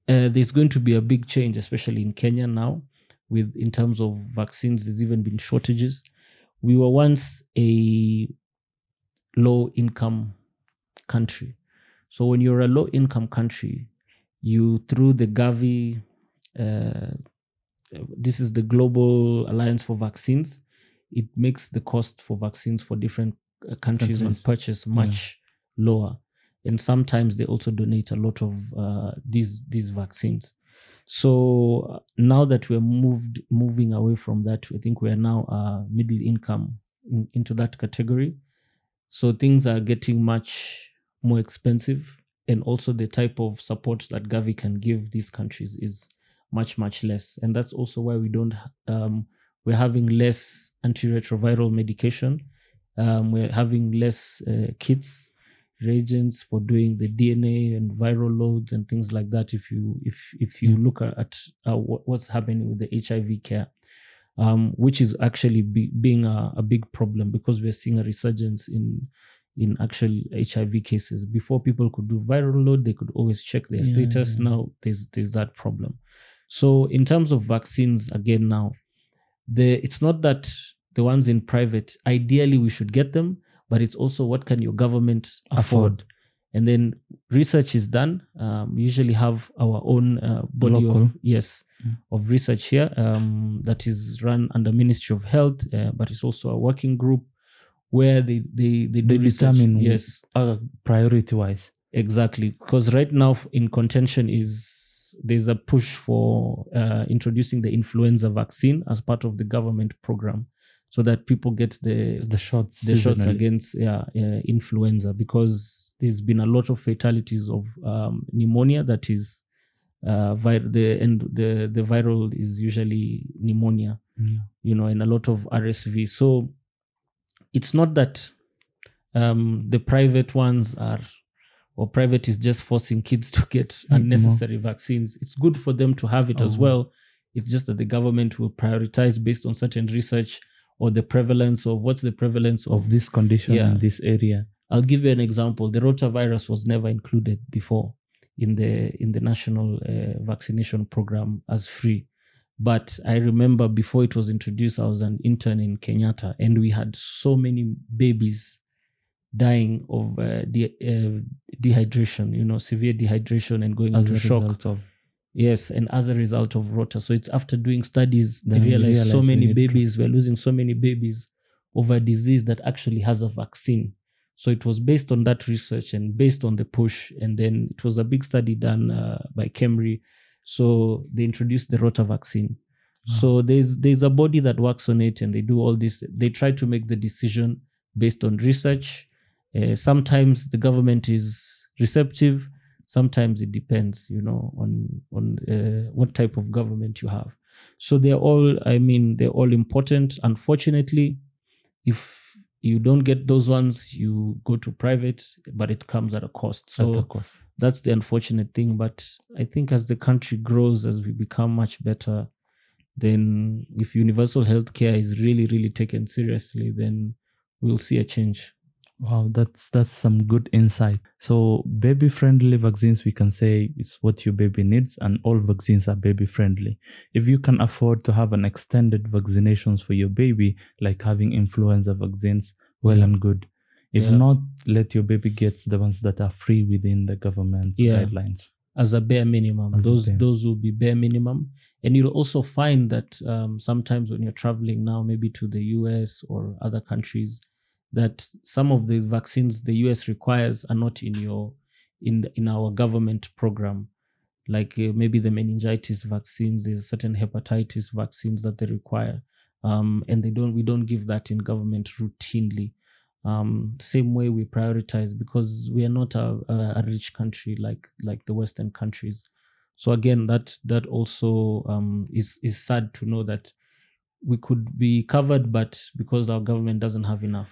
uh, there's going to be a big change, especially in Kenya now, with in terms of vaccines. There's even been shortages. We were once a low income country. So when you're a low income country, you through the Gavi, uh, this is the Global Alliance for Vaccines. It makes the cost for vaccines for different uh, countries on purchase much lower, and sometimes they also donate a lot of uh, these these vaccines. So uh, now that we're moved moving away from that, I think we are now uh, middle income in, into that category. So things are getting much more expensive, and also the type of support that Gavi can give these countries is much much less, and that's also why we don't. Um, we're having less antiretroviral medication. Um, we're having less uh, kits, reagents for doing the DNA and viral loads and things like that. If you if if you look at, at uh, what's happening with the HIV care, um, which is actually be, being a, a big problem because we're seeing a resurgence in in actual HIV cases. Before people could do viral load, they could always check their Yeah, status. yeah. Now there's there's that problem. So in terms of vaccines, again now, the it's not that the ones in private. Ideally, we should get them, but it's also what can your government afford. Afford. And then research is done. Um, we usually have our own uh, body Local. of yes Mm. of research here um, that is run under Ministry of Health, uh, but it's also a working group where they they they, They do research. determine yes uh, priority wise. Exactly, because right now in contention is there's a push for uh, introducing the influenza vaccine as part of the government program, so that people get the The shots. the shots against yeah, uh, influenza because there's been a lot of fatalities of um, pneumonia that is uh, the and the the viral is usually pneumonia Yeah. you know, and a lot of RSV. So it's not that um, the private ones are, or private is just forcing kids to get Mm, unnecessary vaccines. It's good for them to have it as Oh. well. It's just that the government will prioritize based on certain research or the prevalence of what's the prevalence of. Of this condition Yeah. in this area. I'll give you an example. The rotavirus was never included before in the in the national uh, vaccination program as free. But I remember before it was introduced, I was an intern in Kenyatta, and we had so many babies dying of uh, de- uh, dehydration. You know, severe dehydration and going As into shock. of Yes, and as a result of rota. So it's after doing studies, they Then we realized so realized we many to- babies, we're losing so many babies over a disease that actually has a vaccine. So it was based on that research and based on the push. And then it was a big study done uh, by Kemri. So they introduced the rota vaccine. So there's there's a body that works on it, and they do all this. They try to make the decision based on research. Uh, sometimes the government is receptive. Sometimes it depends, you know, on on uh, what type of government you have. So they're all, I mean, they're all important. Unfortunately, if you don't get those ones, you go to private, but it comes at a cost. So cost. that's the unfortunate thing. But I think as the country grows, as we become much better, then if universal healthcare is really, really taken seriously, then we'll see a change. Wow, that's that's some good insight. So baby friendly vaccines we can say is what your baby needs and all vaccines are baby friendly. If you can afford to have an extended vaccinations for your baby like having influenza vaccines, well Yeah. and good. If Yeah. not, let your baby get the ones that are free within the government Yeah. guidelines. as a bare minimum. As those those will be bare minimum, and you'll also find that um, sometimes when you're traveling now, maybe to the US or other countries, that some of the vaccines the US requires are not in your in in our government program. Like uh, maybe the meningitis vaccines, there's certain hepatitis vaccines that they require, um, and they don't. We don't give that in government routinely um, same way we prioritize because we are not a, a, rich country like like the Western countries. So again, that that also um, is is sad to know that we could be covered, but because our government doesn't have enough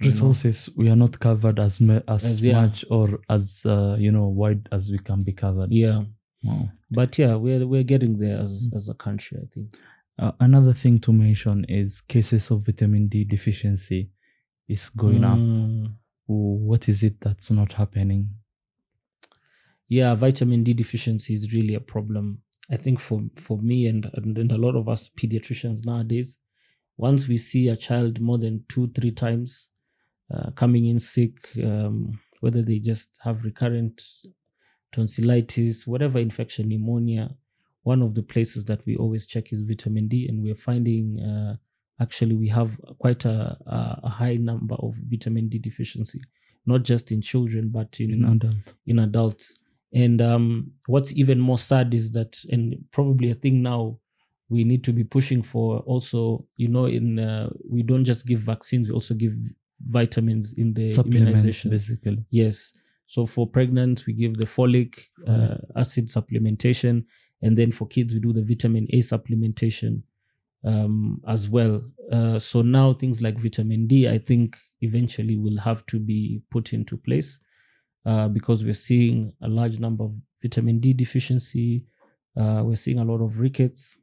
you know. Resources we are not covered as ma- as, As- yeah. much or as uh, you know wide as we can be covered. Yeah, Wow. but yeah, we're we're getting there as as a country. I think. Uh, another thing to mention is cases of vitamin D deficiency is going up. Mm, What is it that's not happening? yeah, vitamin D deficiency is really a problem. I think for for me and, and and a lot of us pediatricians nowadays, once we see a child more than two three times uh, coming in sick, um, whether they just have recurrent tonsillitis, whatever infection, pneumonia, one of the places that we always check is vitamin D, and we're finding uh, actually we have quite a, a, a high number of vitamin D deficiency, not just in children but in in adults. in adults. And um, what's even more sad is that, and probably a thing now we need to be pushing for also, you know, in uh, we don't just give vaccines, we also give vitamins in the immunization. basically. Yes. So for pregnant, we give the folic uh, acid supplementation, and then for kids, we do the vitamin A supplementation um, as well. Uh, so now things like vitamin D, I think eventually will have to be put into place uh, because we're seeing a large number of vitamin D deficiency. Uh, we're seeing a lot of rickets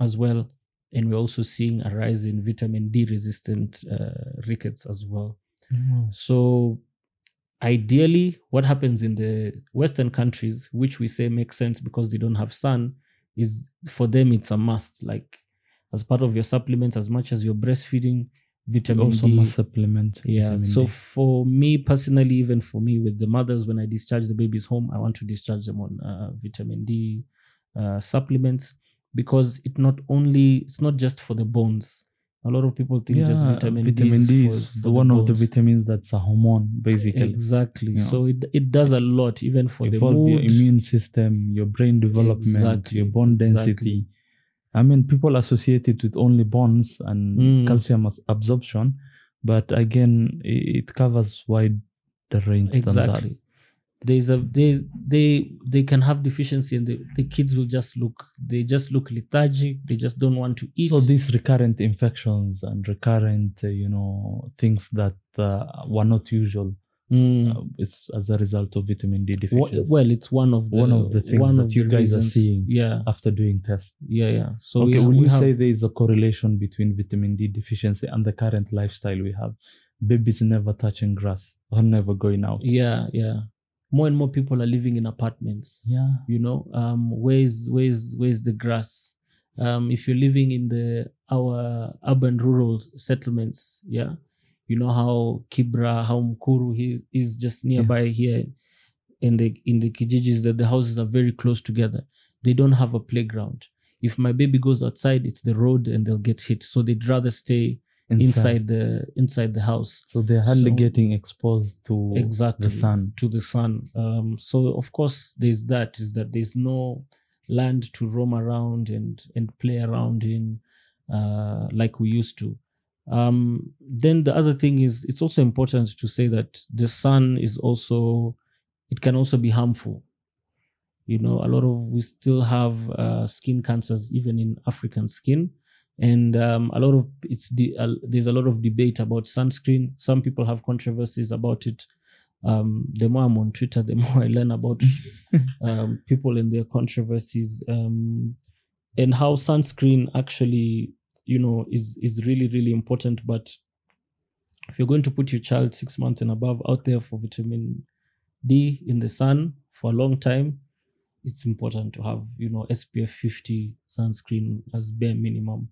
as well, and we're also seeing a rise in vitamin D resistant uh, rickets as well. So ideally, what happens in the Western countries, which we say makes sense because they don't have sun, is for them it's a must. Like as part of your supplements, as much as you're breastfeeding, vitamin also D. must supplement. yeah. So D. for me personally, even for me with the mothers, when I discharge the babies home, I want to discharge them on uh, vitamin D uh, supplements because it not only it's not just for the bones. A lot of people think just vitamin, vitamin D, is, for, for the one of the vitamins that's a hormone, basically. Exactly. So it it does a lot, even for the Involve your immune system, your brain development, Exactly, your bone density. exactly. I mean, people associate it with only bones and Mm. calcium absorption, but again, it covers wide the range than that. exactly. There's a they they they can have deficiency, and the, the kids will just look they just look lethargic. They just don't want to eat. So these recurrent infections and recurrent, uh, you know, things that uh, were not usual, Mm. uh, it's as a result of vitamin D deficiency. well, it's one of the One of the things that you guys are seeing. Yeah, after doing tests. yeah, yeah. So okay, we, will we you have, say there is a correlation between vitamin D deficiency and the current lifestyle we have? Babies never touching grass or never going out. Yeah, yeah. More and more people are living in apartments. Yeah. you know um where's where's where's the grass um if you're living in the our urban rural settlements yeah you know how kibra how mkuru he is just nearby here in the in the kijijis that the houses are very close together they don't have a playground if my baby goes outside it's the road and they'll get hit so they'd rather stay inside, the inside the house. So they're hardly So- getting exposed to exactly. the sun. to the sun. Um so of course there's that is that there's no land to roam around and and play around in uh like we used to. Um then the other thing is it's also important to say that the sun is also it can also be harmful. You know a lot of we still have uh, skin cancers even in african skin and um, a lot of it's uh, there's a lot of debate about sunscreen. Some people have controversies about it. Um, the more i'm on twitter the more i learn about um, people and their controversies. Um, and how sunscreen actually you know is is really really important. But if you're going to put your child six months and above out there for vitamin d in the sun for a long time it's important to have you know spf 50 sunscreen as bare minimum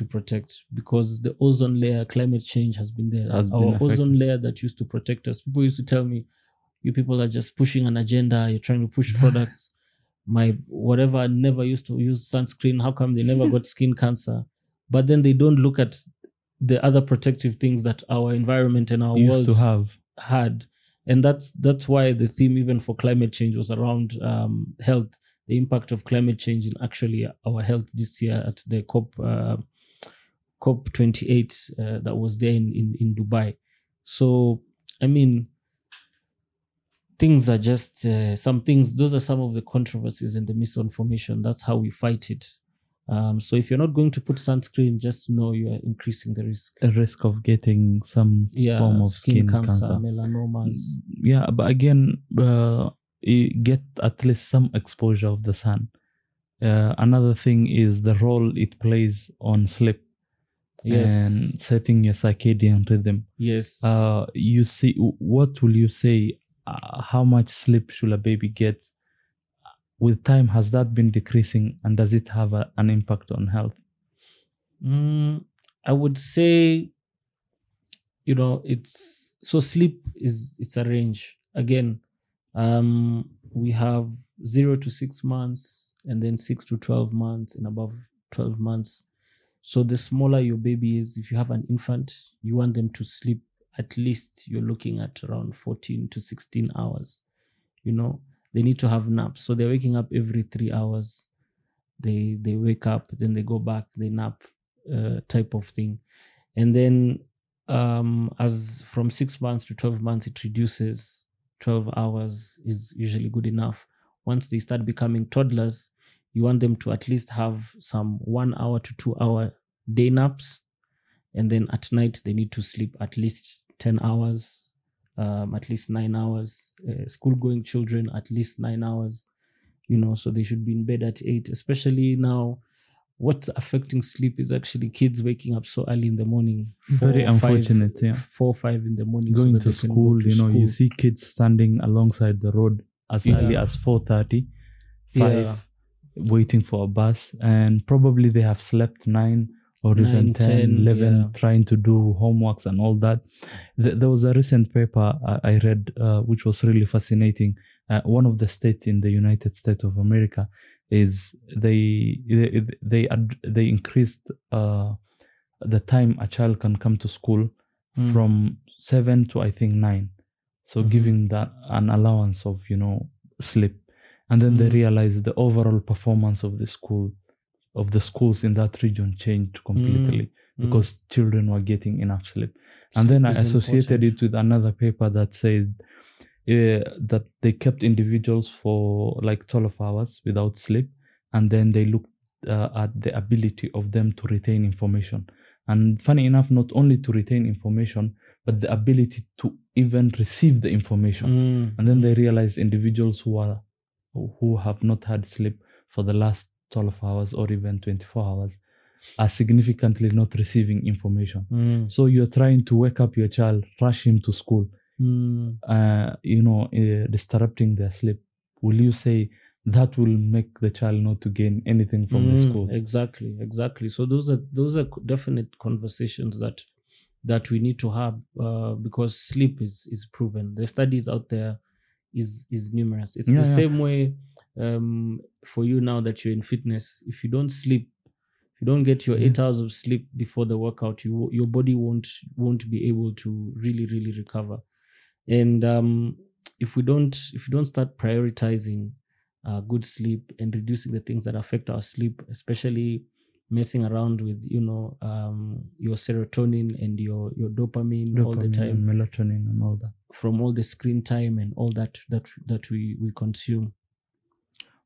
to protect because the ozone layer climate change has been there. Has our been ozone layer that used to protect us. People used to tell me you people are just pushing an agenda. You're trying to push products. My whatever I never used to use sunscreen. How come they never got skin cancer? But then they don't look at the other protective things that our environment and our used world to have. had. And that's that's why the theme even for climate change was around um, health the impact of climate change in actually our health this year at the cop uh, cop 28 uh, that was there in, in in dubai. So i mean things are just uh, some things those are some of the controversies and the misinformation. That's how we fight it. Um, so if you're not going to put sunscreen just know you are increasing the risk. A risk of getting some yeah form of skin, skin, cancer, cancer. melanomas. Yeah, but again, uh, you get at least some exposure of the sun. Uh, another thing is the role it plays on sleep yes and setting your circadian rhythm. yes Uh, you see, what will you say? Uh, how much sleep should a baby get with time has that been decreasing and does it have a, an impact on health Mm, I would say, you know, it's so sleep is it's a range. Again, um, we have zero to six months, and then six to twelve months, and above twelve months. So the smaller your baby is, if you have an infant, you want them to sleep at least. You're looking at around fourteen to sixteen hours. You know, they need to have naps, so they're waking up every three hours. They they wake up, then they go back, they nap, uh, type of thing and then um as from six months to 12 months it reduces 12 hours is usually good enough once they start becoming toddlers you want them to at least have some one hour to two hour day naps and then at night they need to sleep at least 10 hours um, at least nine hours uh, school going children at least nine hours you know so they should be in bed at eight especially now what's affecting sleep is actually kids waking up so early in the morning. Very four, five- unfortunate, yeah. Four, five in the morning. going that to can go school to you know you see kids standing alongside the road as early as 4.30 5 Yeah. Waiting for a bus and probably they have slept 9 or even Nine, 10, 10, 11 yeah. trying to do homeworks and all that Th- there was a recent paper I- i read uh, which was really fascinating uh, one of the states in the united states of america is they they they, ad- they increased uh, the time a child can come to school Mm. from seven to I think nine. So Mhm. giving that an allowance of you know sleep, and then they Mm. realized the overall performance of the school, of the schools in that region changed completely Mm. because children were getting enough sleep. And then I associated important. it with another paper that says uh, that they kept individuals for like 12 hours without sleep and then they looked uh, at the ability of them to retain information and funny enough not only to retain information but the ability to even receive the information Mm. and then they realized individuals who are who have not had sleep for the last 12 hours or even 24 hours are significantly not receiving information Mm. so you're trying to wake up your child rush him to school Mm. uh, you know uh, disrupting their sleep will you say that will make the child not to gain anything from the Mm, school Exactly, exactly. So those are those are definite conversations that that we need to have uh, because sleep is is proven. The studies out there is is numerous. It's Yeah, the yeah. same way um, for you now that you're in fitness. If you don't sleep, if you don't get your Yeah. eight hours of sleep before the workout, you your body won't won't be able to really really recover. And um, if we don't if we don't start prioritizing uh, good sleep and reducing the things that affect our sleep, especially messing around with you know um, your serotonin and your your dopamine, all the time and melatonin and all that. From all the screen time and all that that that we we consume.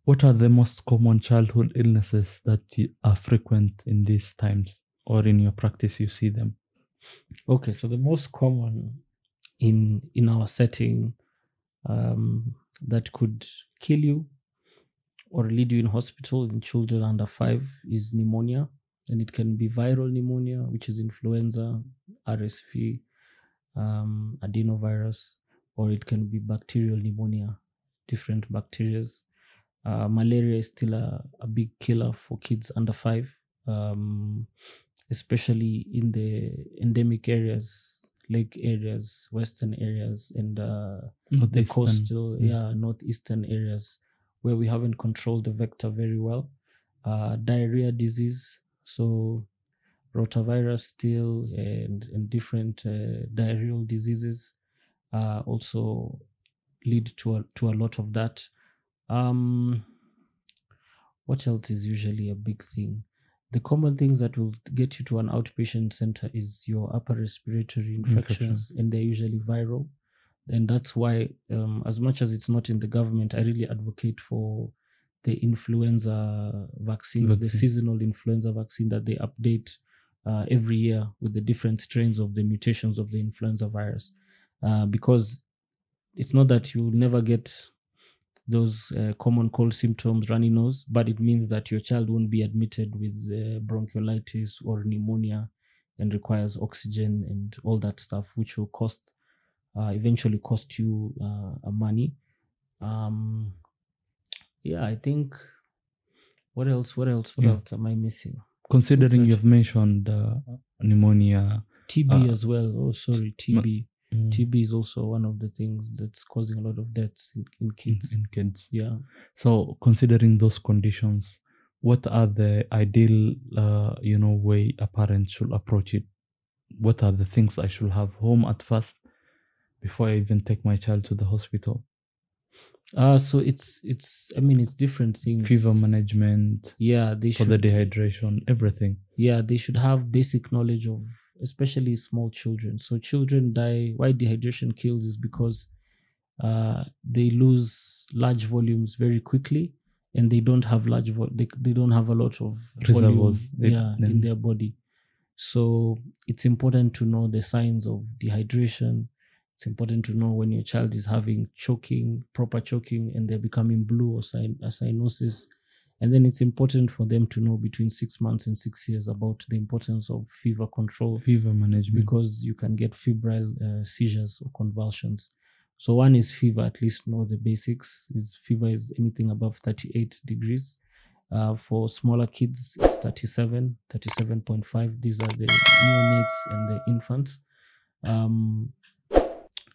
what are the most common childhood illnesses that are frequent in these times or in your practice you see them? Okay, so the most common in in our setting um, that could kill you or lead you in hospital in children under five is pneumonia, and it can be viral pneumonia, which is influenza, RSV, um, adenovirus, or it can be bacterial pneumonia, different bacterias. Uh, malaria is still a, a big killer for kids under five, um, especially in the endemic areas, lake areas, western areas, and uh, the coastal, yeah. yeah, northeastern areas where we haven't controlled the vector very well. Uh, diarrhea disease, so rotavirus still, and, and different uh, diarrheal diseases uh, also lead to a, to a lot of that. Um, what else is usually a big thing? The common things that will get you to an outpatient center is your upper respiratory infections, and they're usually viral. And that's why, um, as much as it's not in the government, I really advocate for the influenza vaccines, the seasonal influenza vaccine that they update uh, every year with the different strains of the mutations of the influenza virus. Uh, because it's not that you'll never get those uh, common cold symptoms, runny nose, but it means that your child won't be admitted with uh, bronchiolitis or pneumonia and requires oxygen and all that stuff, which will cost uh, eventually cost you uh, money. Um, yeah, I think. What else? What else? What Yeah. else am I missing? Considering you've mentioned uh, pneumonia, TB Uh, as well. Oh, sorry, TB. TB is also one of the things that's causing a lot of deaths in, in in, kids. in kids. Yeah. So, considering those conditions, what are the ideal, uh, you know, way a parent should approach it? What are the things I should have home at first before I even take my child to the hospital? Uh so it's it's I mean it's different things. Fever management Yeah, they for should the dehydration, everything. yeah, they should have basic knowledge of especially small children. So children die why dehydration kills is because uh they lose large volumes very quickly and they don't have large vo- they, they don't have a lot of volume Reservoirs, yeah, in their body. So it's important to know the signs of dehydration. It's important to know when your child is having choking, proper choking, and they're becoming blue or a cyanosis. And then it's important for them to know between six months and six years about the importance of fever control Fever management. because you can get febrile uh, seizures or convulsions. So one is fever, at least know the basics. Is fever is anything above 38 degrees. Uh, for smaller kids, it's 37, 37.5. These are the neonates and the infants. Um,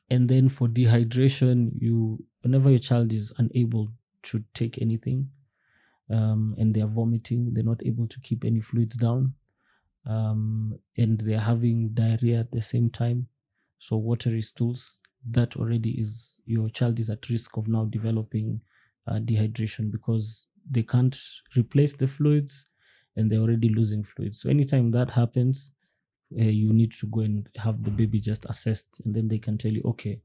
and then for dehydration, you whenever your child is unable to take anything, um, and they are vomiting, they're not able to keep any fluids down, um, and they're having diarrhea at the same time, so watery stools. That already is your child is at risk of now developing uh, dehydration because they can't replace the fluids, and they're already losing fluids. So anytime that happens, uh, you need to go and have the baby just assessed, and then they can tell you, okay,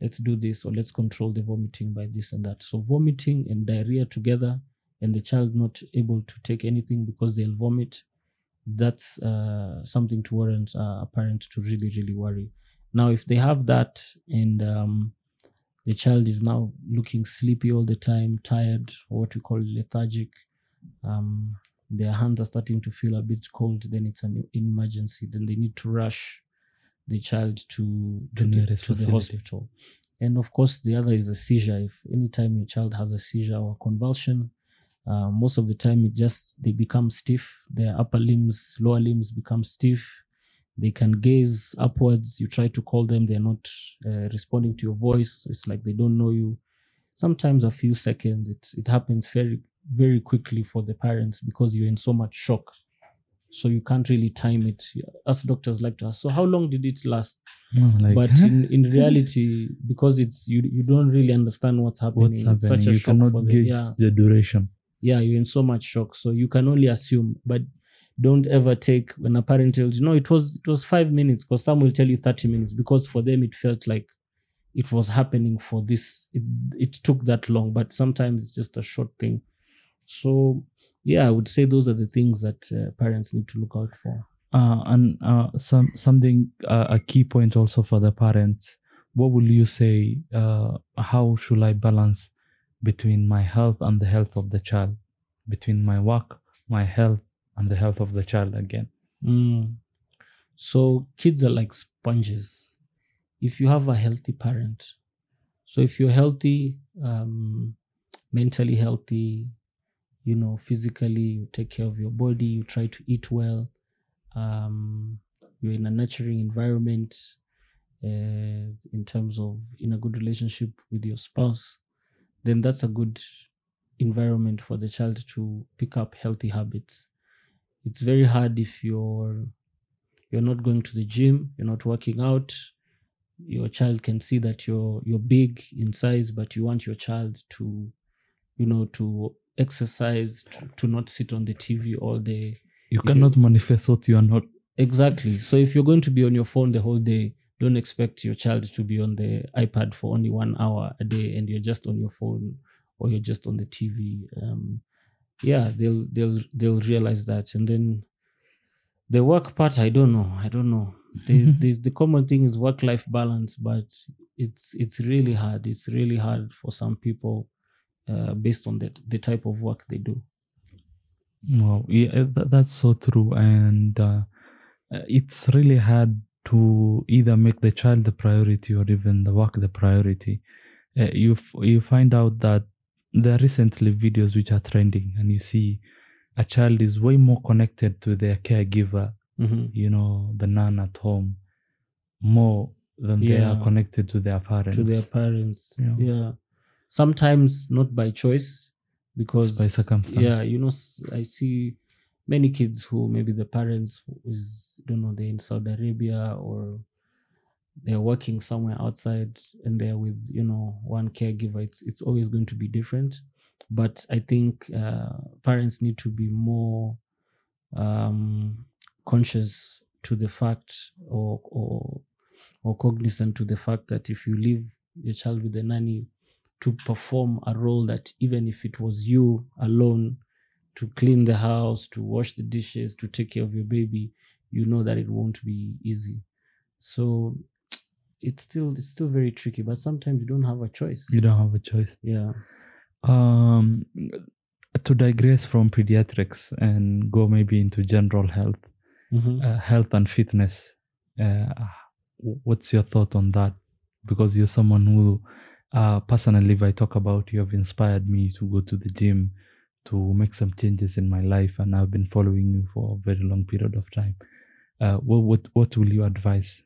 let's do this or let's control the vomiting by this and that. So vomiting and diarrhea together, and the child not able to take anything because they'll vomit, that's uh, something to warrant uh, a parent to really, really worry. Now, if they have that and um, the child is now looking sleepy all the time, tired, or what we call lethargic, um, their hands are starting to feel a bit cold, then it's an emergency. Then they need to rush the child to, The to, the, to the hospital. And of course, the other is a seizure. If anytime your child has a seizure or convulsion, uh, most of the time it just they become stiff. Their upper limbs, lower limbs become stiff. They can gaze upwards. You try to call them, they're not uh, responding to your voice. It's like they don't know you. Sometimes a few seconds. It it happens very very quickly for the parents because you're in so much shock. So you can't really time it. Us doctors like to ask. So how long did it last? Oh, like, but in, in reality, because it's you you don't really understand what's happening. what's It's happening? such a You cannot for the, gauge yeah the duration. yeah, you're in so much shock. So you can only assume, but don't ever take when a parent tells you, no, it was it was five minutes, because some will tell you 30 minutes, because for them it felt like it was happening for this, it, it took that long, but sometimes it's just a short thing. So yeah, I would say those are the things that uh, parents need to look out for. Uh, and uh, some something uh, a key point also for the parents. What will you say? Uh, how should I balance between my health and the health of the child, between my work, my health, and the health of the child again? Mm. So kids are like sponges. If you have a healthy parent, so if you're healthy, um, mentally healthy, you know, physically, you take care of your body, you try to eat well, um, you're in a nurturing environment, uh, in terms of in a good relationship with your spouse, then that's a good environment for the child to pick up healthy habits. It's very hard if you're you're not going to the gym, you're not working out. Your child can see that you're you're big in size, but you want your child to, you know, to exercise, to, to not sit on the TV all day. You If you- cannot manifest what you are not. Exactly. So if you're going to be on your phone the whole day, don't expect your child to be on the iPad for only one hour a day and you're just on your phone or you're just on the TV. Um, yeah, they'll they'll they'll realize that. And then the work part, I don't know. I don't know. There's the common thing is work life balance, but it's it's really hard. It's really hard for some people uh, based on the the type of work they do. Wow, yeah, that, that's so true, and uh, uh, it's really hard to either make the child the priority or even the work the priority. Uh, you f- you find out that there are recently videos which are trending, and you see a child is way more connected to their caregiver, Mhm. you know, the nun at home, more than they are connected to their parents. to their parents. Yeah. Yeah. Sometimes not by choice, because by circumstance. Yeah, you know, I see many kids who maybe the parents is don't know they're in Saudi Arabia or they're working somewhere outside and they're with you know one caregiver. It's it's always going to be different, but I think uh, parents need to be more um, conscious to the fact or or or cognizant to the fact that if you leave your child with a nanny to perform a role that even if it was you alone to clean the house, to wash the dishes, to take care of your baby, you know that it won't be easy. So it's still it's still very tricky, but sometimes you don't have a choice. You don't have a choice. Yeah. Um, to digress from pediatrics and go maybe into general health, Mhm. uh, health and fitness. Uh, what's your thought on that? Because you're someone who, uh, personally, if I talk about you, have inspired me to go to the gym, to make some changes in my life, and I've been following you for a very long period of time. Uh, what what what will you advise?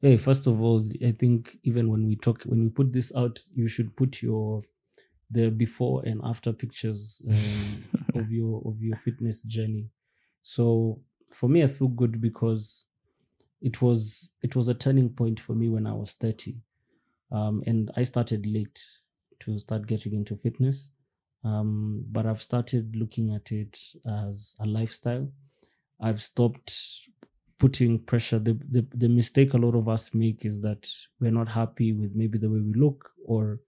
Hey, first of all, I think even when we talk, when we put this out, you should put your the before and after pictures um, of your of your fitness journey. So for me, I feel good because it was it was a turning point for me when I was thirty, um, and I started late to start getting into fitness. Um, but I've started looking at it as a lifestyle. I've stopped putting pressure. The, the the mistake a lot of us make is that we're not happy with maybe the way we look, or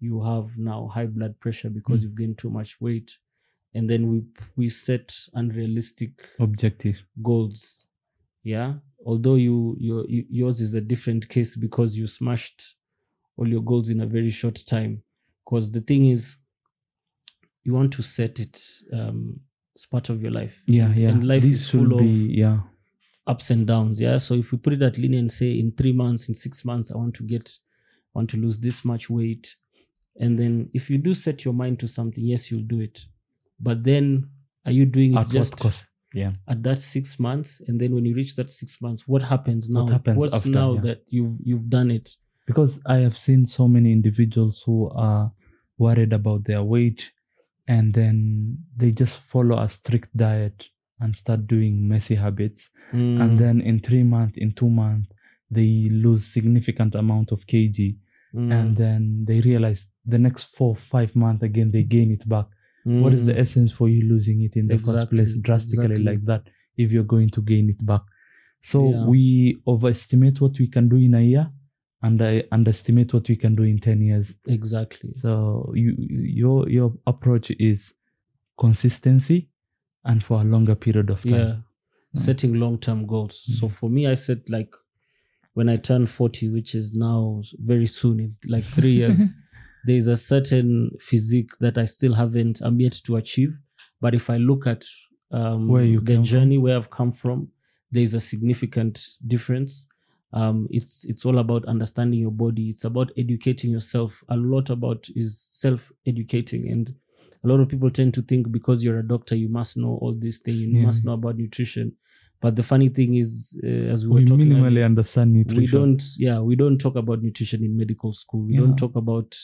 you have now high blood pressure because Mm. you've gained too much weight, and then we we set unrealistic Objective. goals. Yeah, although you your yours is a different case because you smashed all your goals in a very short time. Because the thing is, you want to set it um, as part of your life. Yeah, And- yeah. And life this is full of be yeah. ups and downs yeah so if we put it at linear and say in three months in six months i want to get I want to lose this much weight and then if you do set your mind to something yes you'll do it but then are you doing it At just cost? Yeah. at that six months and then when you reach that six months what happens now What happens what's after, now yeah. that you've you've done it because I have seen so many individuals who are worried about their weight and then they just follow a strict diet and start doing messy habits. Mm, and then in three months in two months they lose significant amount of kg mm, and then they realize the next four five months again they gain it back. What is the mm, essence for you losing it in the first place drastically exactly. like that if you're going to gain it back? So Yeah. we overestimate what we can do in a year and i underestimate what we can do in 10 years. Exactly. So you your your approach is consistency and for a longer period of time. Yeah. Mm. setting long-term goals. So Mm. for me i set like when i turn 40 which is now very soon in like three years there's a certain physique that i still haven't i'm yet to achieve. But if i look at um Where you the came from. journey where i've come from there's a significant difference um it's it's all about understanding your body. It's about educating yourself. A lot about is self educating and a lot of people tend to think because you're a doctor you must know all these things. You Yeah. must know about nutrition. But the funny thing is uh, as we were we talking minimally understand nutrition. we don't yeah we don't talk about nutrition in medical school. We Yeah. don't talk about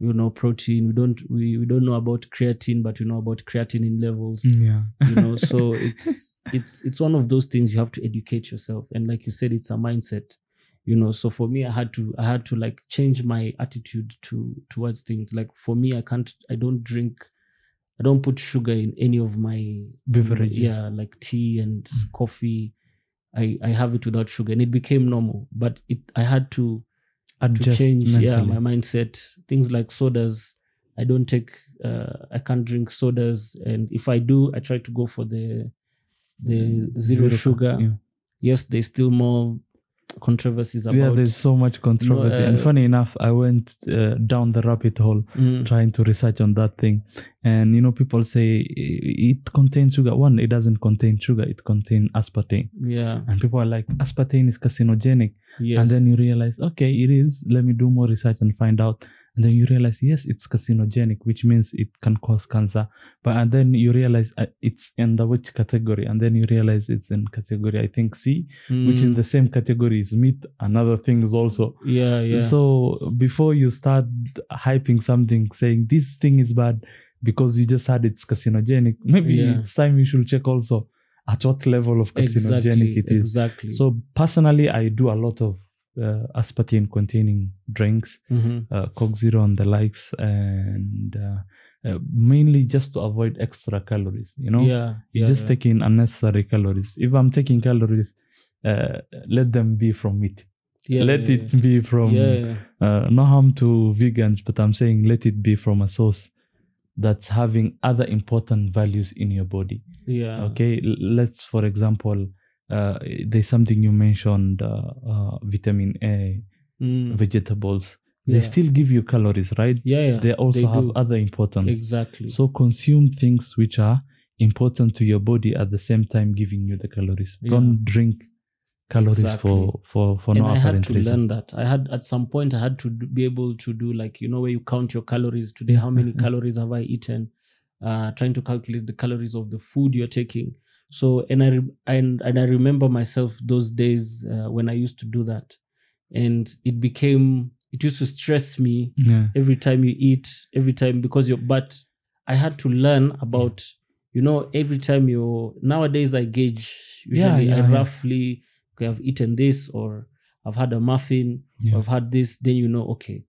you know protein. We don't we, we don't know about creatine but we know about creatinine levels Mm, yeah. you know. So it's it's it's one of those things you have to educate yourself. And like you said it's a mindset you know. So for me i had to i had to like change my attitude to towards things. Like for me i can't i don't drink i don't put sugar in any of my Beverages. yeah like tea and Mm. coffee. I i have it without sugar and it became normal. But it i had to to adjust change yeah my mindset. Things like sodas i don't take uh, i can't drink sodas. And if i do i try to go for the the zero, sugar. yeah. yes there's still more controversies about yeah there's so much controversy. And uh, funny enough i went uh, down the rabbit hole Mm, trying to research on that thing. And you know people say it contains sugar. One it doesn't contain sugar. It contains aspartame. Yeah. And people are like aspartame is carcinogenic. Yes. and then you realize okay it is. Let me do more research and find out and then you realize yes it's carcinogenic which means it can cause cancer. But and then you realize uh, it's under which category? And then you realize it's in category i think c which in Mm. the same category is meat and other things also. Yeah yeah. So before you start hyping something saying this thing is bad because you just had it's carcinogenic maybe Yeah. it's time you should check also at what level of carcinogenic exactly it is. exactly. So personally i do a lot of uh, aspartame containing drinks Mhm. uh, coke zero and the likes and uh, uh, mainly just to avoid extra calories you know? Yeah yeah, just yeah. take in unnecessary calories. If i'm taking calories uh, let them be from meat. Yeah, let yeah, it be from uh, no harm to vegans but i'm saying let it be from a source that's having other important values in your body. Yeah. Okay? Let's for example there's something you mentioned uh, uh, vitamin a Mm. vegetables they still give you calories right yeah yeah they also have do. other importance exactly so consume things which are important to your body at the same time giving you the calories Yeah. don't drink calories Exactly. for for for and no I had to reason learn that. I had at some point I had to do, be able to do like you know where you count your calories today. Yeah, How many yeah, yeah. calories have I eaten? Uh, trying to calculate the calories of the food you're taking. So and I re- and and I remember myself those days uh, when I used to do that, and it became it used to stress me yeah. every time you eat every time because you're but i had to learn about you know every time you nowadays i gauge usually yeah, i yeah. roughly okay i've eaten this or i've had a muffin i've had this then you know okay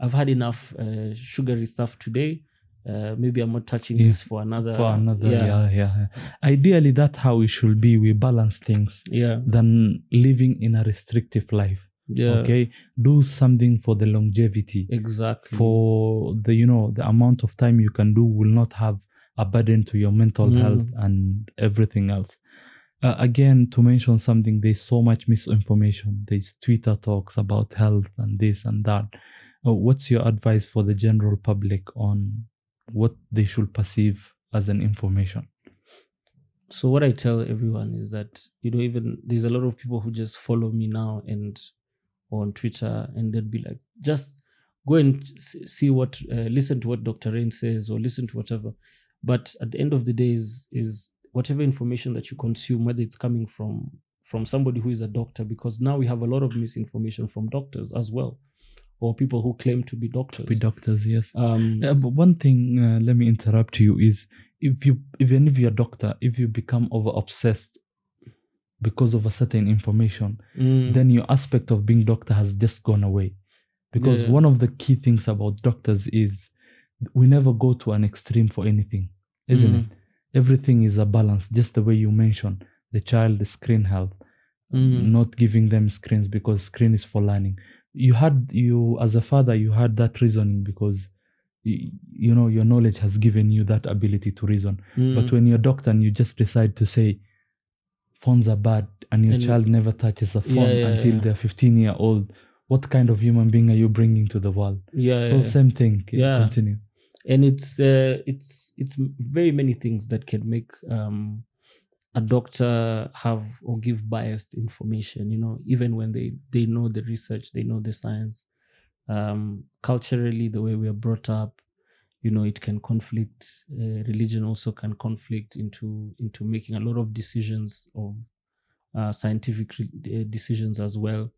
i've had enough uh, sugary stuff today uh, maybe i'm not touching Yeah. this for another for another yeah. yeah yeah. Ideally that's how it should be. We balance things yeah. than living in a restrictive life yeah. okay? Do something for the longevity. Exactly. For the you know the amount of time you can do will not have a burden to your mental Mm. health and everything else. Uh, again to mention something there's so much misinformation. There's twitter talks about health and this and that. Uh, what's your advice for the general public on what they should perceive as an information. So what i tell everyone is that you know even there's a lot of people who just follow me now and on twitter and they'd be like just go and see what uh, listen to what dr Reign says or listen to whatever. But at the end of the day is is whatever information that you consume whether it's coming from from somebody who is a doctor because now we have a lot of misinformation from doctors as well or people who claim to be doctors be doctors yes um Uh, but one thing, uh, let me interrupt you, is if you, even if you're a doctor, if you become over obsessed because of a certain information, mm, then your aspect of being doctor has just gone away. Because Yeah. one of the key things about doctors is we never go to an extreme for anything, isn't mm, it? Everything is a balance, just the way you mentioned the child, the screen health, mm, not giving them screens because screen is for learning. You had you as a father, you had that reasoning because you, know your knowledge has given you that ability to reason. mm. But when you're a doctor and you just decide to say phones are bad and your And- child never touches a phone Yeah, yeah, until yeah. they're 15 year old, what kind of human being are you bringing to the world? yeah, so same thing. Yeah. Continue. and it's uh, it's it's very many things that can make um, a doctor have or give biased information you know even when they they know the research they know the science um, culturally the way we are brought up you know it can conflict uh, religion also can conflict into into making a lot of decisions of uh, scientific re- uh, decisions as well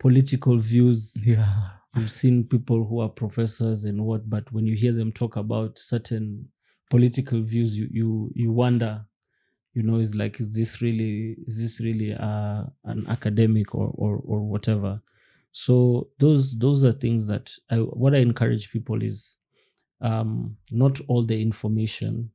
political views Yeah. You've seen people who are professors and what, but when you hear them talk about certain political views, you you you wonder, you know, is like, is this really is this really uh, an academic or or or whatever? So those those are things that I what I encourage people is um, not all the information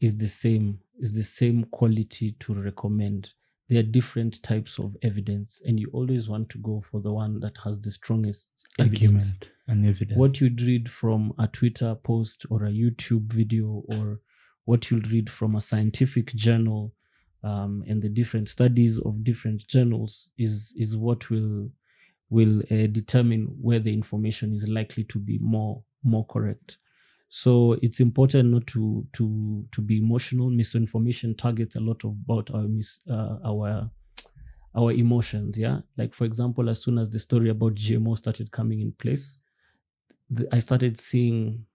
is the same is the same quality to recommend there are different types of evidence and you always want to go for the one that has the strongest evidence Argument and evidence. what you'd read from a twitter post or a youtube video or what you'll read from a scientific journal um, and the different studies of different journals is is what will will uh, determine where the information is likely to be more more correct. So it's important not to to to be emotional. Misinformation targets a lot about our mis, uh, our our emotions yeah? Like for example as soon as the story about gmo started coming in place I started seeing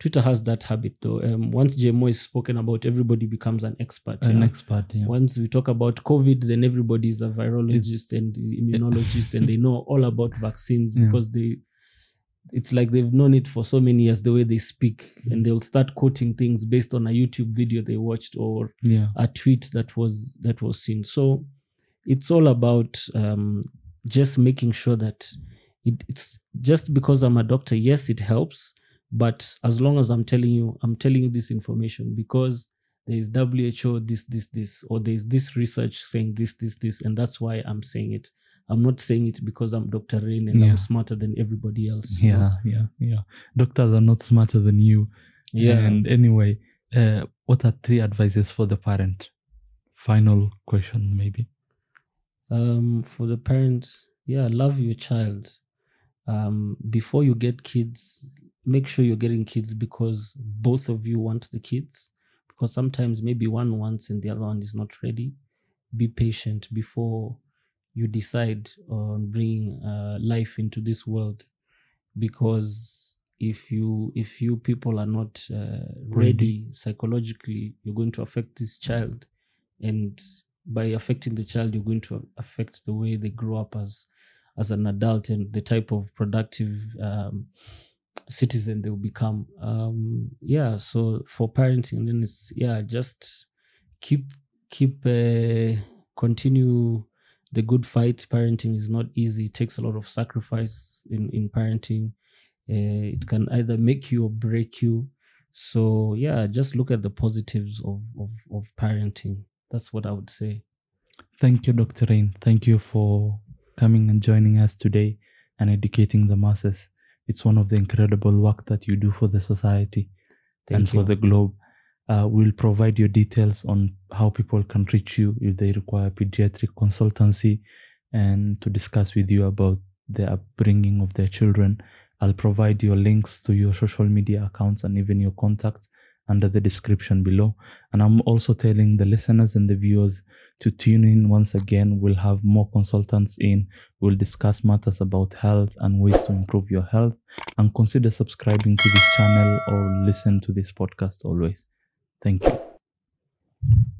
Twitter has that habit though. Um, once GMO is spoken about, everybody becomes an expert. An yeah? expert. Yeah. Once we talk about COVID, then everybody is a virologist It's- and immunologist, and they know all about vaccines Yeah. because they. It's like they've known it for so many years. The way they speak, Mm. and they'll start quoting things based on a YouTube video they watched or a tweet that was that was seen. So it's all about um, just making sure that it, it's just because I'm a doctor. Yes, it helps, but as long as I'm telling you, I'm telling you this information because there is WHO this this this or there is this research saying this this this, and that's why I'm saying it. I'm not saying it because I'm Dr. Reign and Yeah. I'm smarter than everybody else. you know? Yeah. Yeah. Yeah. Doctors are not smarter than you. yeah. And anyway, uh, what are three advices for the parent? Final question, maybe. um for the parents yeah love your child um before you get kids make sure you're getting kids because both of you want the kids because sometimes maybe one wants and the other one is not ready. Be patient before you decide on bringing uh, life into this world because if you if you people are not uh, ready psychologically you're going to affect this child and by affecting the child you're going to affect the way they grow up as as an adult and the type of productive um, citizen they'll become um yeah so for parenting then it's yeah just keep keep uh, continue the good fight parenting is not easy it takes a lot of sacrifice in in parenting uh, it can either make you or break you so yeah just look at the positives of of, of parenting that's what i would say Thank you, Dr. Reign. Thank you for coming and joining us today and educating the masses. It's one of the incredible work that you do for the society Thank and you. for the globe. Uh, we'll provide your details on how people can reach you if they require pediatric consultancy and to discuss with you about the upbringing of their children. I'll provide your links to your social media accounts and even your contacts under the description below. And I'm also telling the listeners and the viewers to tune in once again. We'll have more consultants in. We'll discuss matters about health and ways to improve your health. And consider subscribing to this channel or listen to this podcast always. Thank you.